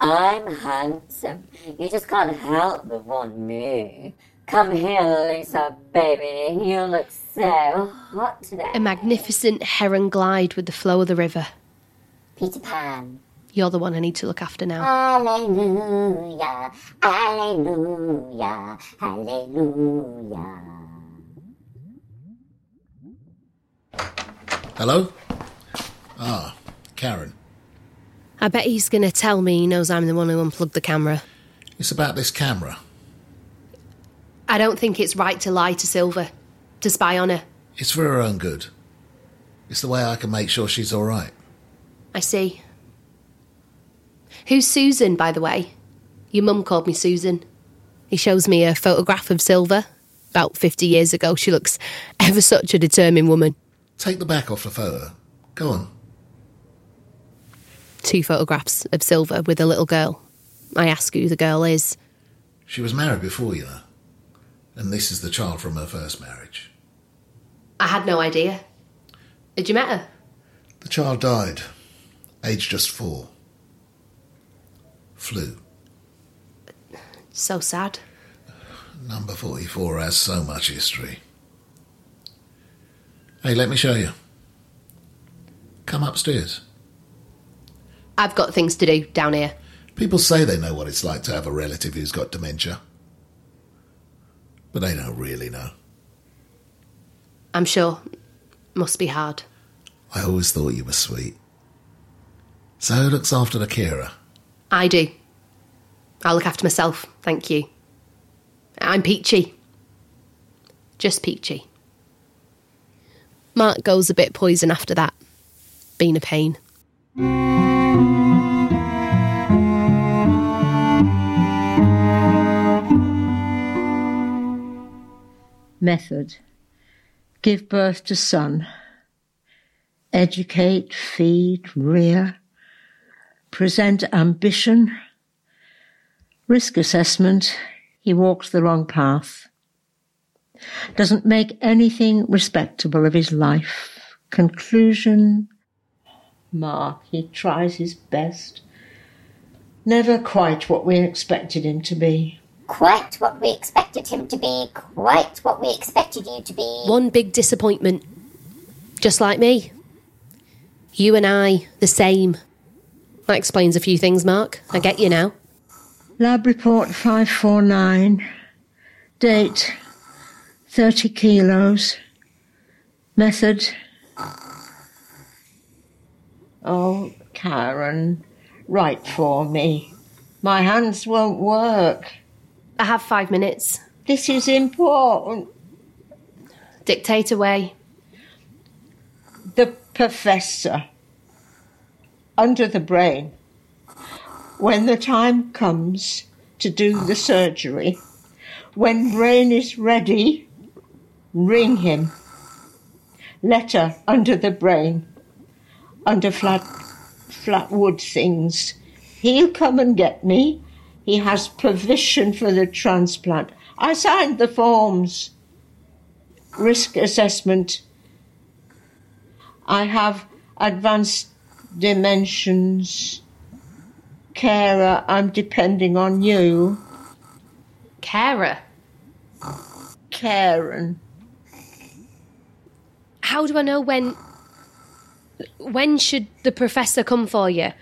I'm handsome. You just can't help but want me. Come here, Lisa, baby. You look so hot today. A magnificent heron glide with the flow of the river. Peter Pan. You're the one I need to look after now. Hallelujah, hallelujah, hallelujah. Hello? Ah, Karen. I bet he's going to tell me he knows I'm the one who unplugged the camera. It's about this camera. I don't think it's right to lie to Silver, to spy on her. It's for her own good. It's the way I can make sure she's all right. I see. Who's Susan, by the way? Your mum called me Susan. He shows me a photograph of Silver. About 50 years ago, she looks ever such a determined woman. Take the back off the photo. Go on. Two photographs of Silver with a little girl. I ask who the girl is. She was married before you, know. And this is the child from her first marriage. I had no idea. Did you met her? The child died, aged just four. Flu. So sad. Number 44 has so much history. Hey, let me show you. Come upstairs. I've got things to do down here. People say they know what it's like to have a relative who's got dementia. But they don't really know. I'm sure. Must be hard. I always thought you were sweet. So who looks after the carer? I do. I'll look after myself, thank you. I'm peachy. Just peachy. Mark goes a bit poison after that. Been a pain. Method Give birth to son. Educate, feed, rear. Present ambition. Risk assessment. He walks the wrong path. Doesn't make anything respectable of his life. Conclusion. Mark, he tries his best. Never quite what we expected him to be. Quite what we expected him to be, quite what we expected you to be. One big disappointment. Just like me. You and I, the same. That explains a few things, Mark. I get you now. Lab report 549. Date 30 kilos. Method Oh, Karen, write for me. My hands won't work. I have five minutes. This is important. Dictate away. The professor under the brain. When the time comes to do the surgery, when brain is ready, ring him. Letter under the brain, under flat, flat wood things. He'll come and get me. He has provision for the transplant. I signed the forms. Risk assessment. I have advanced dimensions. Carer, I'm depending on you. Carer. Karen. How do I know when. When should the professor come for you?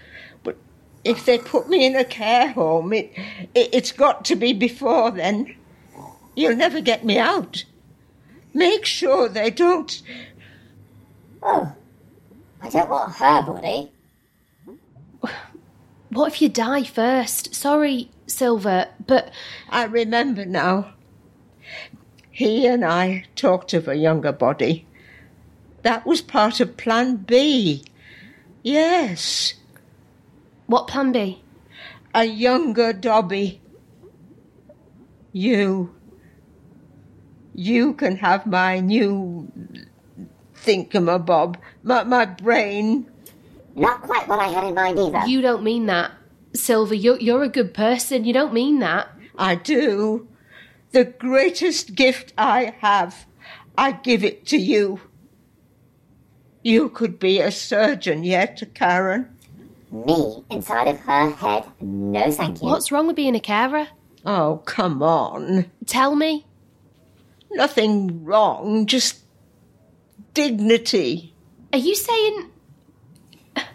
But if they put me in a care home, it, it, it's got to be before then. You'll never get me out. Make sure they don't. Oh, I don't want her body. What if you die first? Sorry, Silver, but I remember now. He and I talked of a younger body. That was part of Plan B. Yes, what plan B? a younger Dobby. You. You can have my new thinkamabob, my, my brain. Not quite what I had in mind either. You don't mean that. Silver, you're, you're a good person. You don't mean that. I do. The greatest gift I have, I give it to you. You could be a surgeon yet, Karen. Me inside of her head? No, thank you. What's wrong with being a carer? Oh, come on. Tell me. Nothing wrong, just dignity. Are you saying.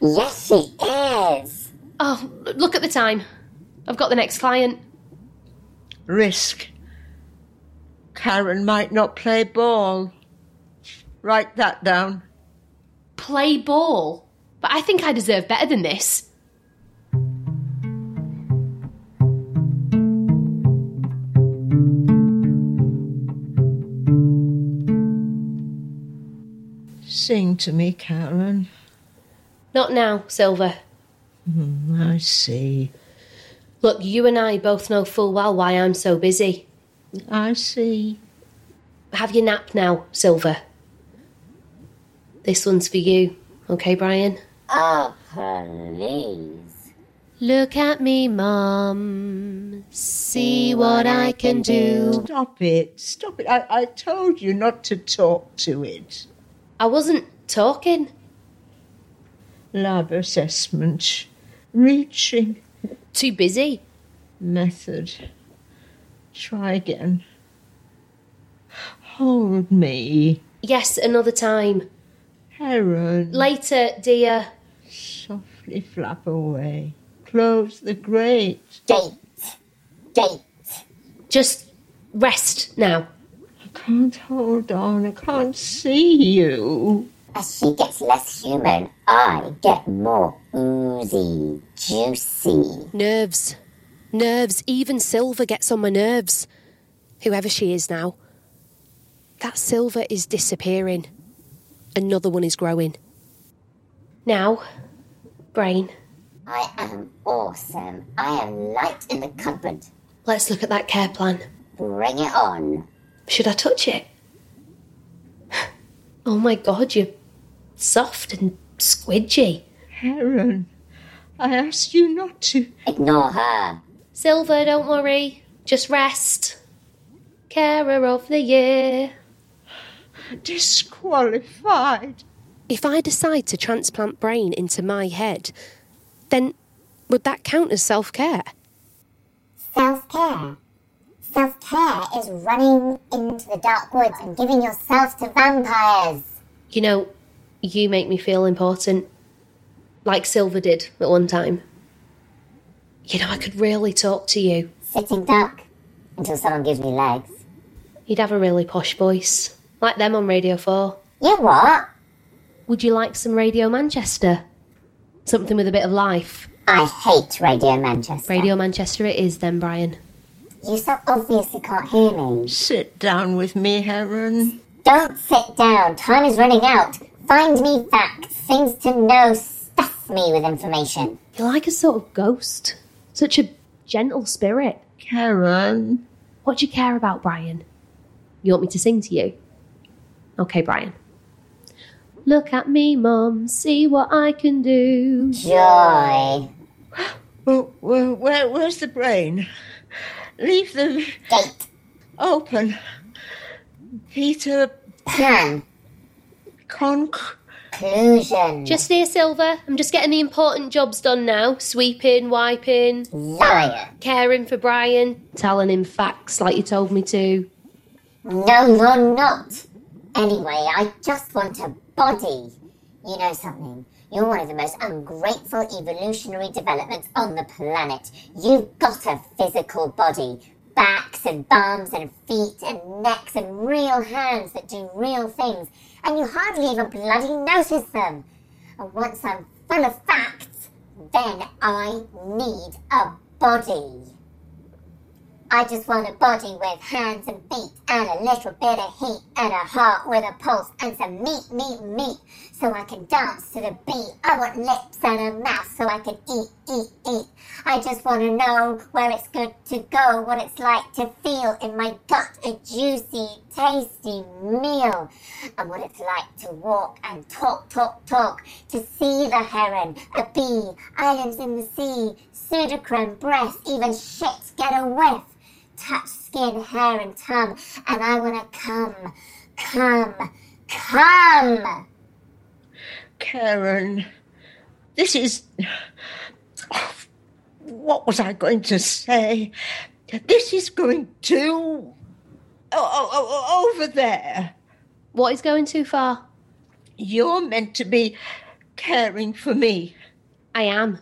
Yes, she is. Oh, look at the time. I've got the next client. Risk. Karen might not play ball. Write that down. Play ball. But I think I deserve better than this. Sing to me, Karen. Not now, Silver. Hmm, I see. Look, you and I both know full well why I'm so busy. I see. Have your nap now, Silver. This one's for you, okay, Brian? Oh, please. Look at me, Mum. See what I can do. Stop it. Stop it. I, I told you not to talk to it. I wasn't talking. Lab assessment. Reaching. Too busy. Method. Try again. Hold me. Yes, another time. Heron. Later, dear. Softly flap away. Close the grate. Gate. Gate. Just rest now. I can't hold on. I can't see you. As she gets less human, I get more oozy, juicy. Nerves. Nerves. Even Silver gets on my nerves. Whoever she is now. That Silver is disappearing. Another one is growing. Now, Brain, I am awesome. I am light in the cupboard. let's look at that care plan. Bring it on. Should I touch it? [sighs] Oh my god, you're soft and squidgy. Heron. I asked you not to. Ignore her. Silver, don't worry. Just rest. Carer of the year. Disqualified. If I decide to transplant brain into my head, then would that count as self care? Self care. Self care is running into the dark woods and giving yourself to vampires. You know, you make me feel important. Like Silver did at one time. You know, I could really talk to you. Sitting duck until someone gives me legs. You'd have a really posh voice. Like them on Radio 4. You what? Would you like some Radio Manchester? Something with a bit of life. I hate Radio Manchester. Radio Manchester it is then, Brian. You so obviously can't hear me. Sit down with me, Heron. Don't sit down. Time is running out. Find me facts, things to know, stuff me with information. You're like a sort of ghost. Such a gentle spirit. Karen. What do you care about, Brian? You want me to sing to you? Okay, Brian. Look at me, Mum, see what I can do. Joy. Well, well, where, where's the brain? Leave the Gate. open. Peter Pan. Conk. Conclusion. Just here, Silver. I'm just getting the important jobs done now. Sweeping, wiping, Liar. caring for Brian, telling him facts like you told me to. No, you're not. Anyway, I just want a body. You know something? You're one of the most ungrateful evolutionary developments on the planet. You've got a physical body. Backs and bums and feet and necks and real hands that do real things. And you hardly even bloody notice them. And once I'm full of facts, then I need a body. I just want a body with hands and feet and a little bit of heat and a heart with a pulse and some meat, meat, meat so I can dance to the beat. I want lips and a mouth so I can eat, eat, eat. I just want to know where it's good to go, what it's like to feel in my gut a juicy, tasty meal, and what it's like to walk and talk, talk, talk, to see the heron, a bee, islands in the sea, pseudochrome breath, even shit get a whiff touch skin, hair, and tongue, and I want to come, come, come. Karen. This is. Oh, what was I going to say? This is going to. Oh, oh, oh, over there. What is going too far? You're meant to be caring for me, I am.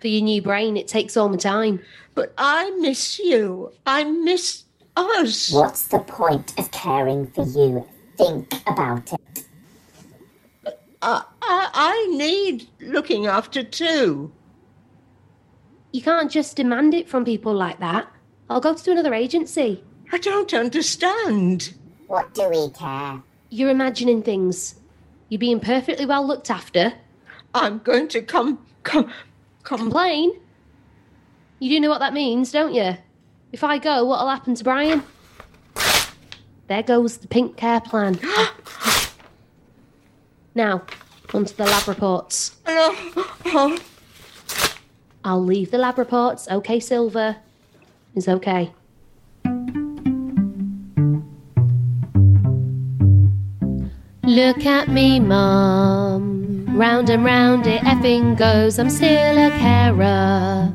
For your new brain, it takes all my time. but I miss you. I miss us. What's the point of caring for you? Think about it. I, I, I need looking after too. You can't just demand it from people like that. I'll go to another agency. I don't understand. What do we care? You're imagining things. You're being perfectly well looked after. I'm going to come, come, come. Complain? You do know what that means, don't you? If I go, what'll happen to Brian? There goes the pink care plan. [gasps] now, onto the lab reports. [sighs] I'll leave the lab reports. Okay, Silver. Is okay. Look at me, Mum. Round and round it effing goes. I'm still a carer.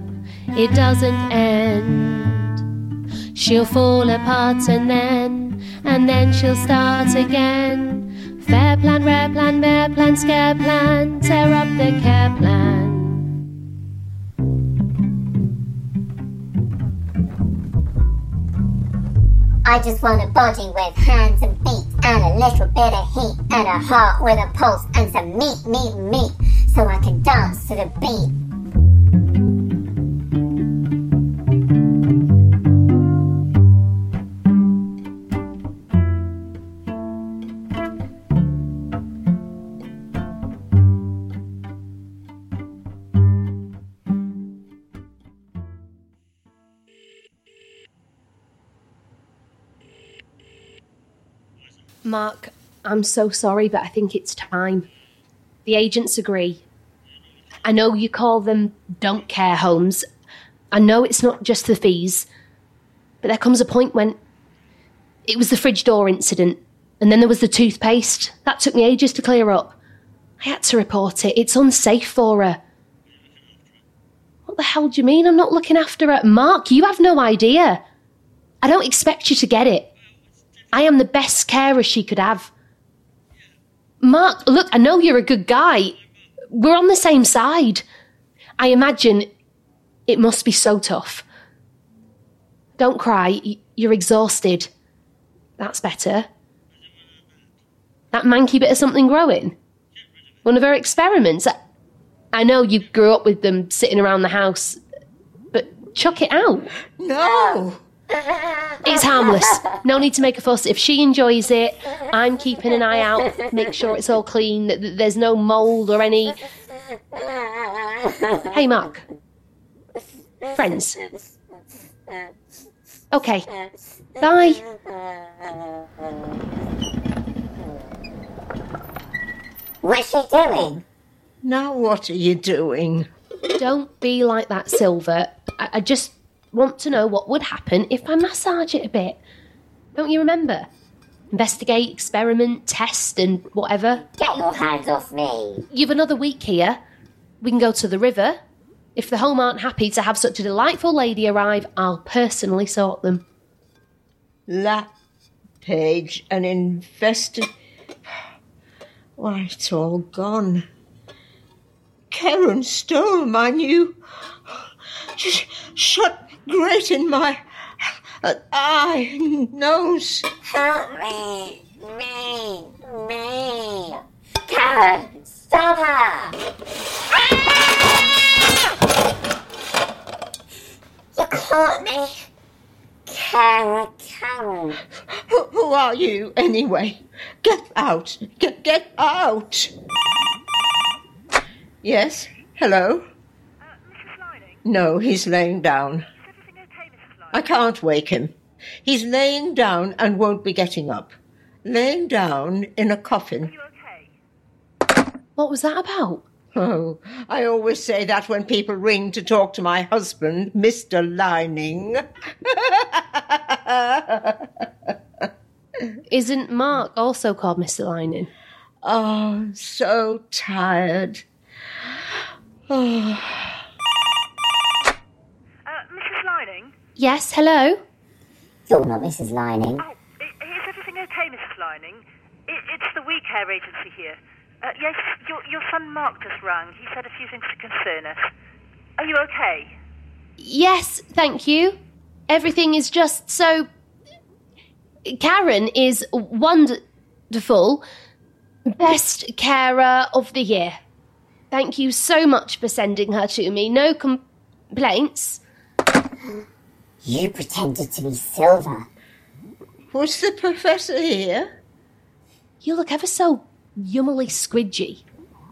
It doesn't end. She'll fall apart and then, and then she'll start again. Fair plan, rare plan, bear plan, scare plan. Tear up the care plan. I just want a body with hands and feet and a little bit of heat and a heart with a pulse and some meat, meat, meat so I can dance to the beat. Mark, I'm so sorry, but I think it's time. The agents agree. I know you call them don't care homes. I know it's not just the fees. But there comes a point when it was the fridge door incident, and then there was the toothpaste. That took me ages to clear up. I had to report it. It's unsafe for her. What the hell do you mean I'm not looking after her? Mark, you have no idea. I don't expect you to get it. I am the best carer she could have. Mark, look, I know you're a good guy. We're on the same side. I imagine it must be so tough. Don't cry. You're exhausted. That's better. That manky bit of something growing? One of her experiments? I- know you grew up with them sitting around the house, but chuck it out. No. It's harmless. No need to make a fuss. If she enjoys it, I'm keeping an eye out, make sure it's all clean, that that there's no mould or any. Hey, Mark. Friends. Okay. Bye. What's she doing? Now what are you doing? Don't be like that, Silver. I, I just want to know what would happen if I massage it a bit. Don't you remember? Investigate, experiment, test, and whatever. Get your hands off me. You've another week here. We can go to the river. If the home aren't happy to have such a delightful lady arrive, I'll personally sort them. La page and invested. Why, it's all gone. Karen stole my new. Just shut great in my uh, eye, nose. Help me. Me. Me. Karen, stop her. You caught me. Karen, Karen. Who, who are you, anyway? Get out! Get, get out! Yes? Hello? Mrs. No, he's laying down. is everything okay, Mrs. Lining? I can't wake him. He's laying down and won't be getting up. Laying down in a coffin. Are you okay? What was that about? Oh, I always say that when people ring to talk to my husband, Mr. Lining. [laughs] Isn't Mark also called Mr. Lining? oh, so tired. Oh, Uh, Mrs. Lining? Yes, hello? You're not Mrs. Lining. Oh, is everything okay, Mrs. Lining? I it's the We Care agency here. Uh, yes, your, your son Mark just rang. He said a few things to concern us. Are you okay? Yes, thank you. Everything is just so. Karen is wonderful. Best carer of the year. Thank you so much for sending her to me. No complaints. You pretended to be Silver. was the professor here? You look ever so yummily squidgy.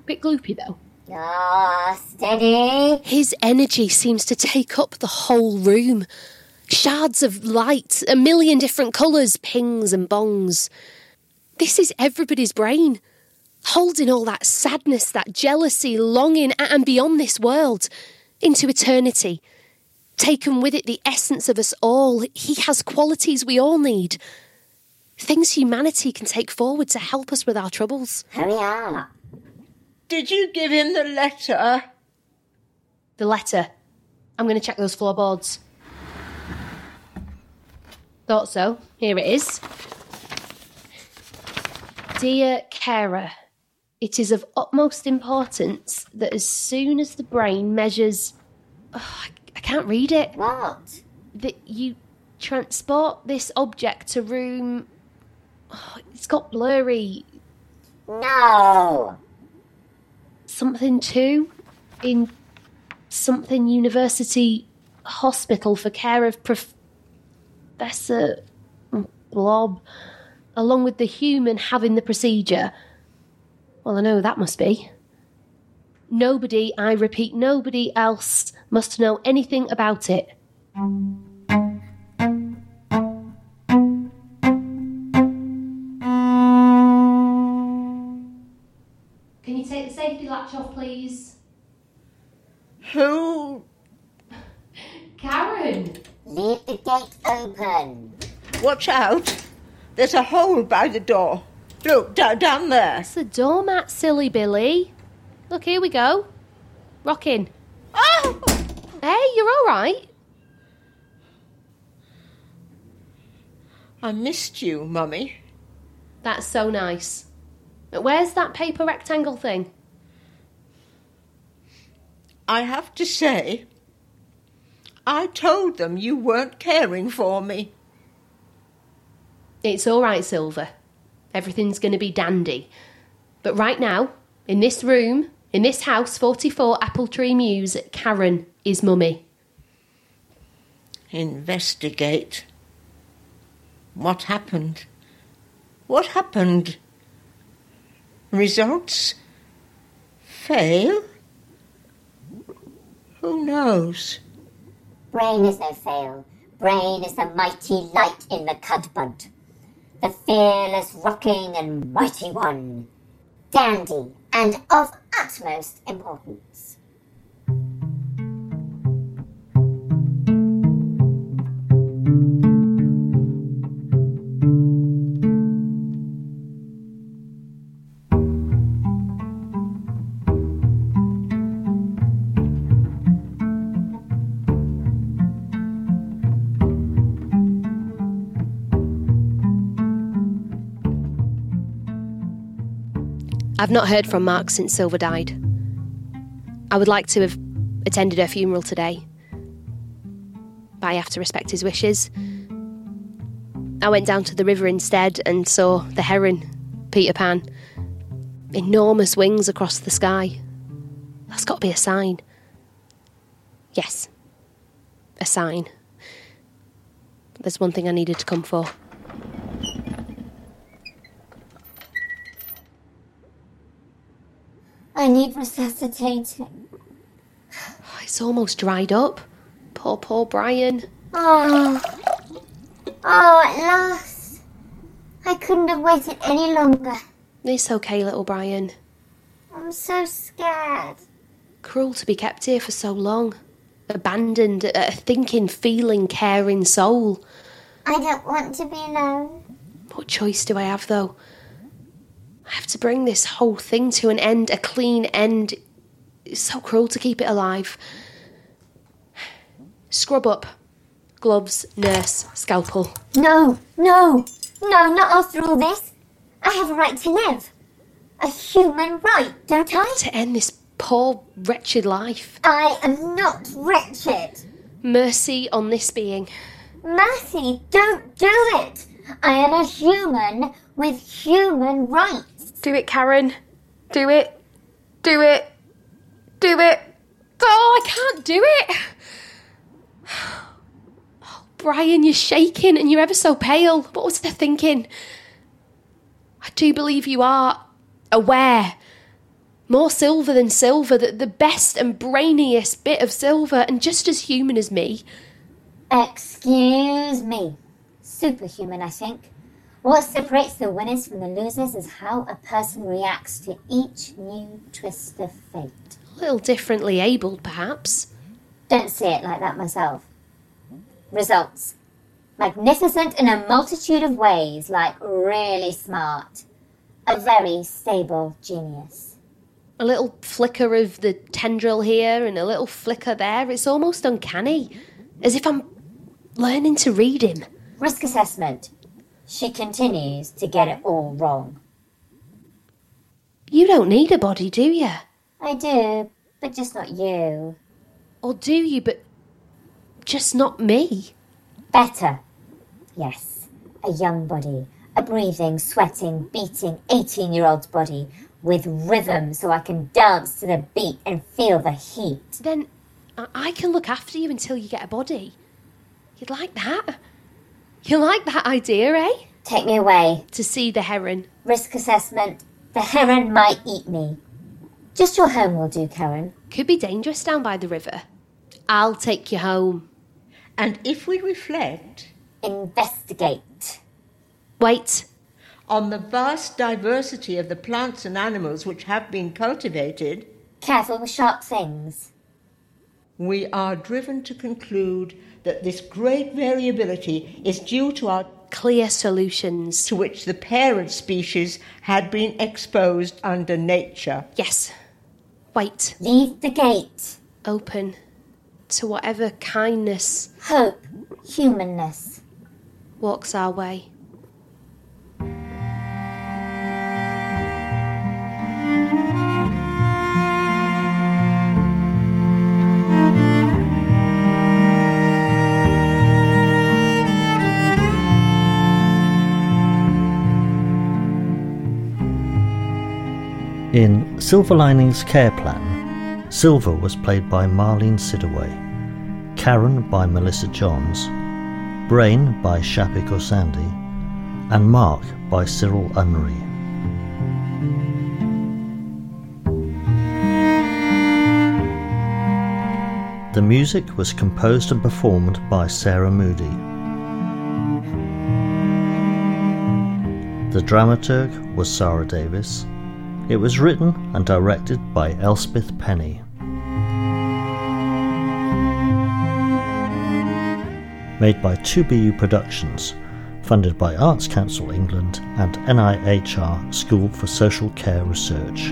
Bit gloopy though. Ah, steady. His energy seems to take up the whole room. Shards of light, a million different colours, pings and bongs. This is everybody's brain, holding all that sadness, that jealousy, longing, a- and beyond this world into eternity. Taken with it the essence of us all. He has qualities we all need. Things humanity can take forward to help us with our troubles. Hurry up. Did you give him the letter? The letter. I'm going to check those floorboards. Thought so. Here it is. Dear carer, it is of utmost importance that as soon as the brain measures. Oh, I, I can't read it. What? That you transport this object to room. Oh, it's got blurry. No. Something two in something university hospital for care of Professor Blob, along with the human having the procedure. Well, I know that must be. Nobody, I repeat, nobody else must know anything about it. Can you take the safety latch off, please? Who? [laughs] Karen! Leave the gate open. Watch out. There's a hole by the door. Look, da- down there. It's the doormat, silly Billy. Look, here we go. Rocking. Oh! Hey, you're all right. I missed you, Mummy. That's so nice. But where's that paper rectangle thing? I have to say, I told them you weren't caring for me. It's all right, Silver. Everything's going to be dandy. But right now, in this room, In this house, 44 Apple Tree Mews, Karen is mummy. Investigate. What happened? What happened? Results? Fail? Who knows? Brain is no fail. Brain is the mighty light in the cudbud. The fearless, rocking, and mighty one. Dandy, and of utmost importance. I've not heard from Mark since Silver died. I would like to have attended her funeral today, but I have to respect his wishes. I went down to the river instead and saw the heron, Peter Pan. Enormous wings across the sky. That's got to be a sign. Yes, a sign. There's one thing I needed to come for. I need resuscitating. [sighs] It's almost dried up. Poor, poor Brian. Oh. Oh, at last. I couldn't have waited any longer. It's okay, little Brian. I'm so scared. Cruel to be kept here for so long. Abandoned, a thinking, feeling, caring soul. I don't want to be alone. What choice do I have, though? I have to bring this whole thing to an end, a clean end. It's so cruel to keep it alive. Scrub up. Gloves, nurse, scalpel. No, no, no, not after all this. I have a right to live. A human right, don't I? To end this poor, wretched life. I am not wretched. Mercy on this being. Mercy, don't do it. I am a human with human rights. Do it, Karen. Do it. Do it. Do it. Oh, I can't do it. Oh, [sighs] Brian, you're shaking and you're ever so pale. What was the thinking? I do believe you are aware. More silver than silver, the, the best and brainiest bit of silver, and just as human as me. Excuse me. Superhuman, I think. What separates the winners from the losers is how a person reacts to each new twist of fate. A little differently abled, perhaps. Don't see it like that myself. Results. Magnificent in a multitude of ways, like really smart. A very stable genius. A little flicker of the tendril here and a little flicker there. It's almost uncanny. As if I'm learning to read him. Risk assessment. She continues to get it all wrong. You don't need a body, do you? I do, but just not you. Or do you, but just not me? Better. Yes. A young body. A breathing, sweating, beating 18 year old's body with rhythm so I can dance to the beat and feel the heat. Then I- I can look after you until you get a body. You'd like that? You like that idea, eh? Take me away. To see the heron. Risk assessment. The heron might eat me. Just your home will do, Karen. Could be dangerous down by the river. I'll take you home. And if we reflect Investigate. Wait. on the vast diversity of the plants and animals which have been cultivated, Careful with sharp things. we are driven to conclude that this great variability is due to our Clear solutions. to which the parent species had been exposed under nature. Yes. Wait. Leave the gate. Open to whatever kindness Hope. Humanness. walks our way. In Silver Linings Care Plan, Silver was played by Marlene Sidaway, Karen by Melissa Johns, Brain by Shapik Osandi, and Mark by Cyril Nri. The music was composed and performed by Sarah Moody. The dramaturg was Sarah Davis. It was written and directed by Elspeth Penny. Made by 2BU Productions, funded by Arts Council England and NIHR School for Social Care Research.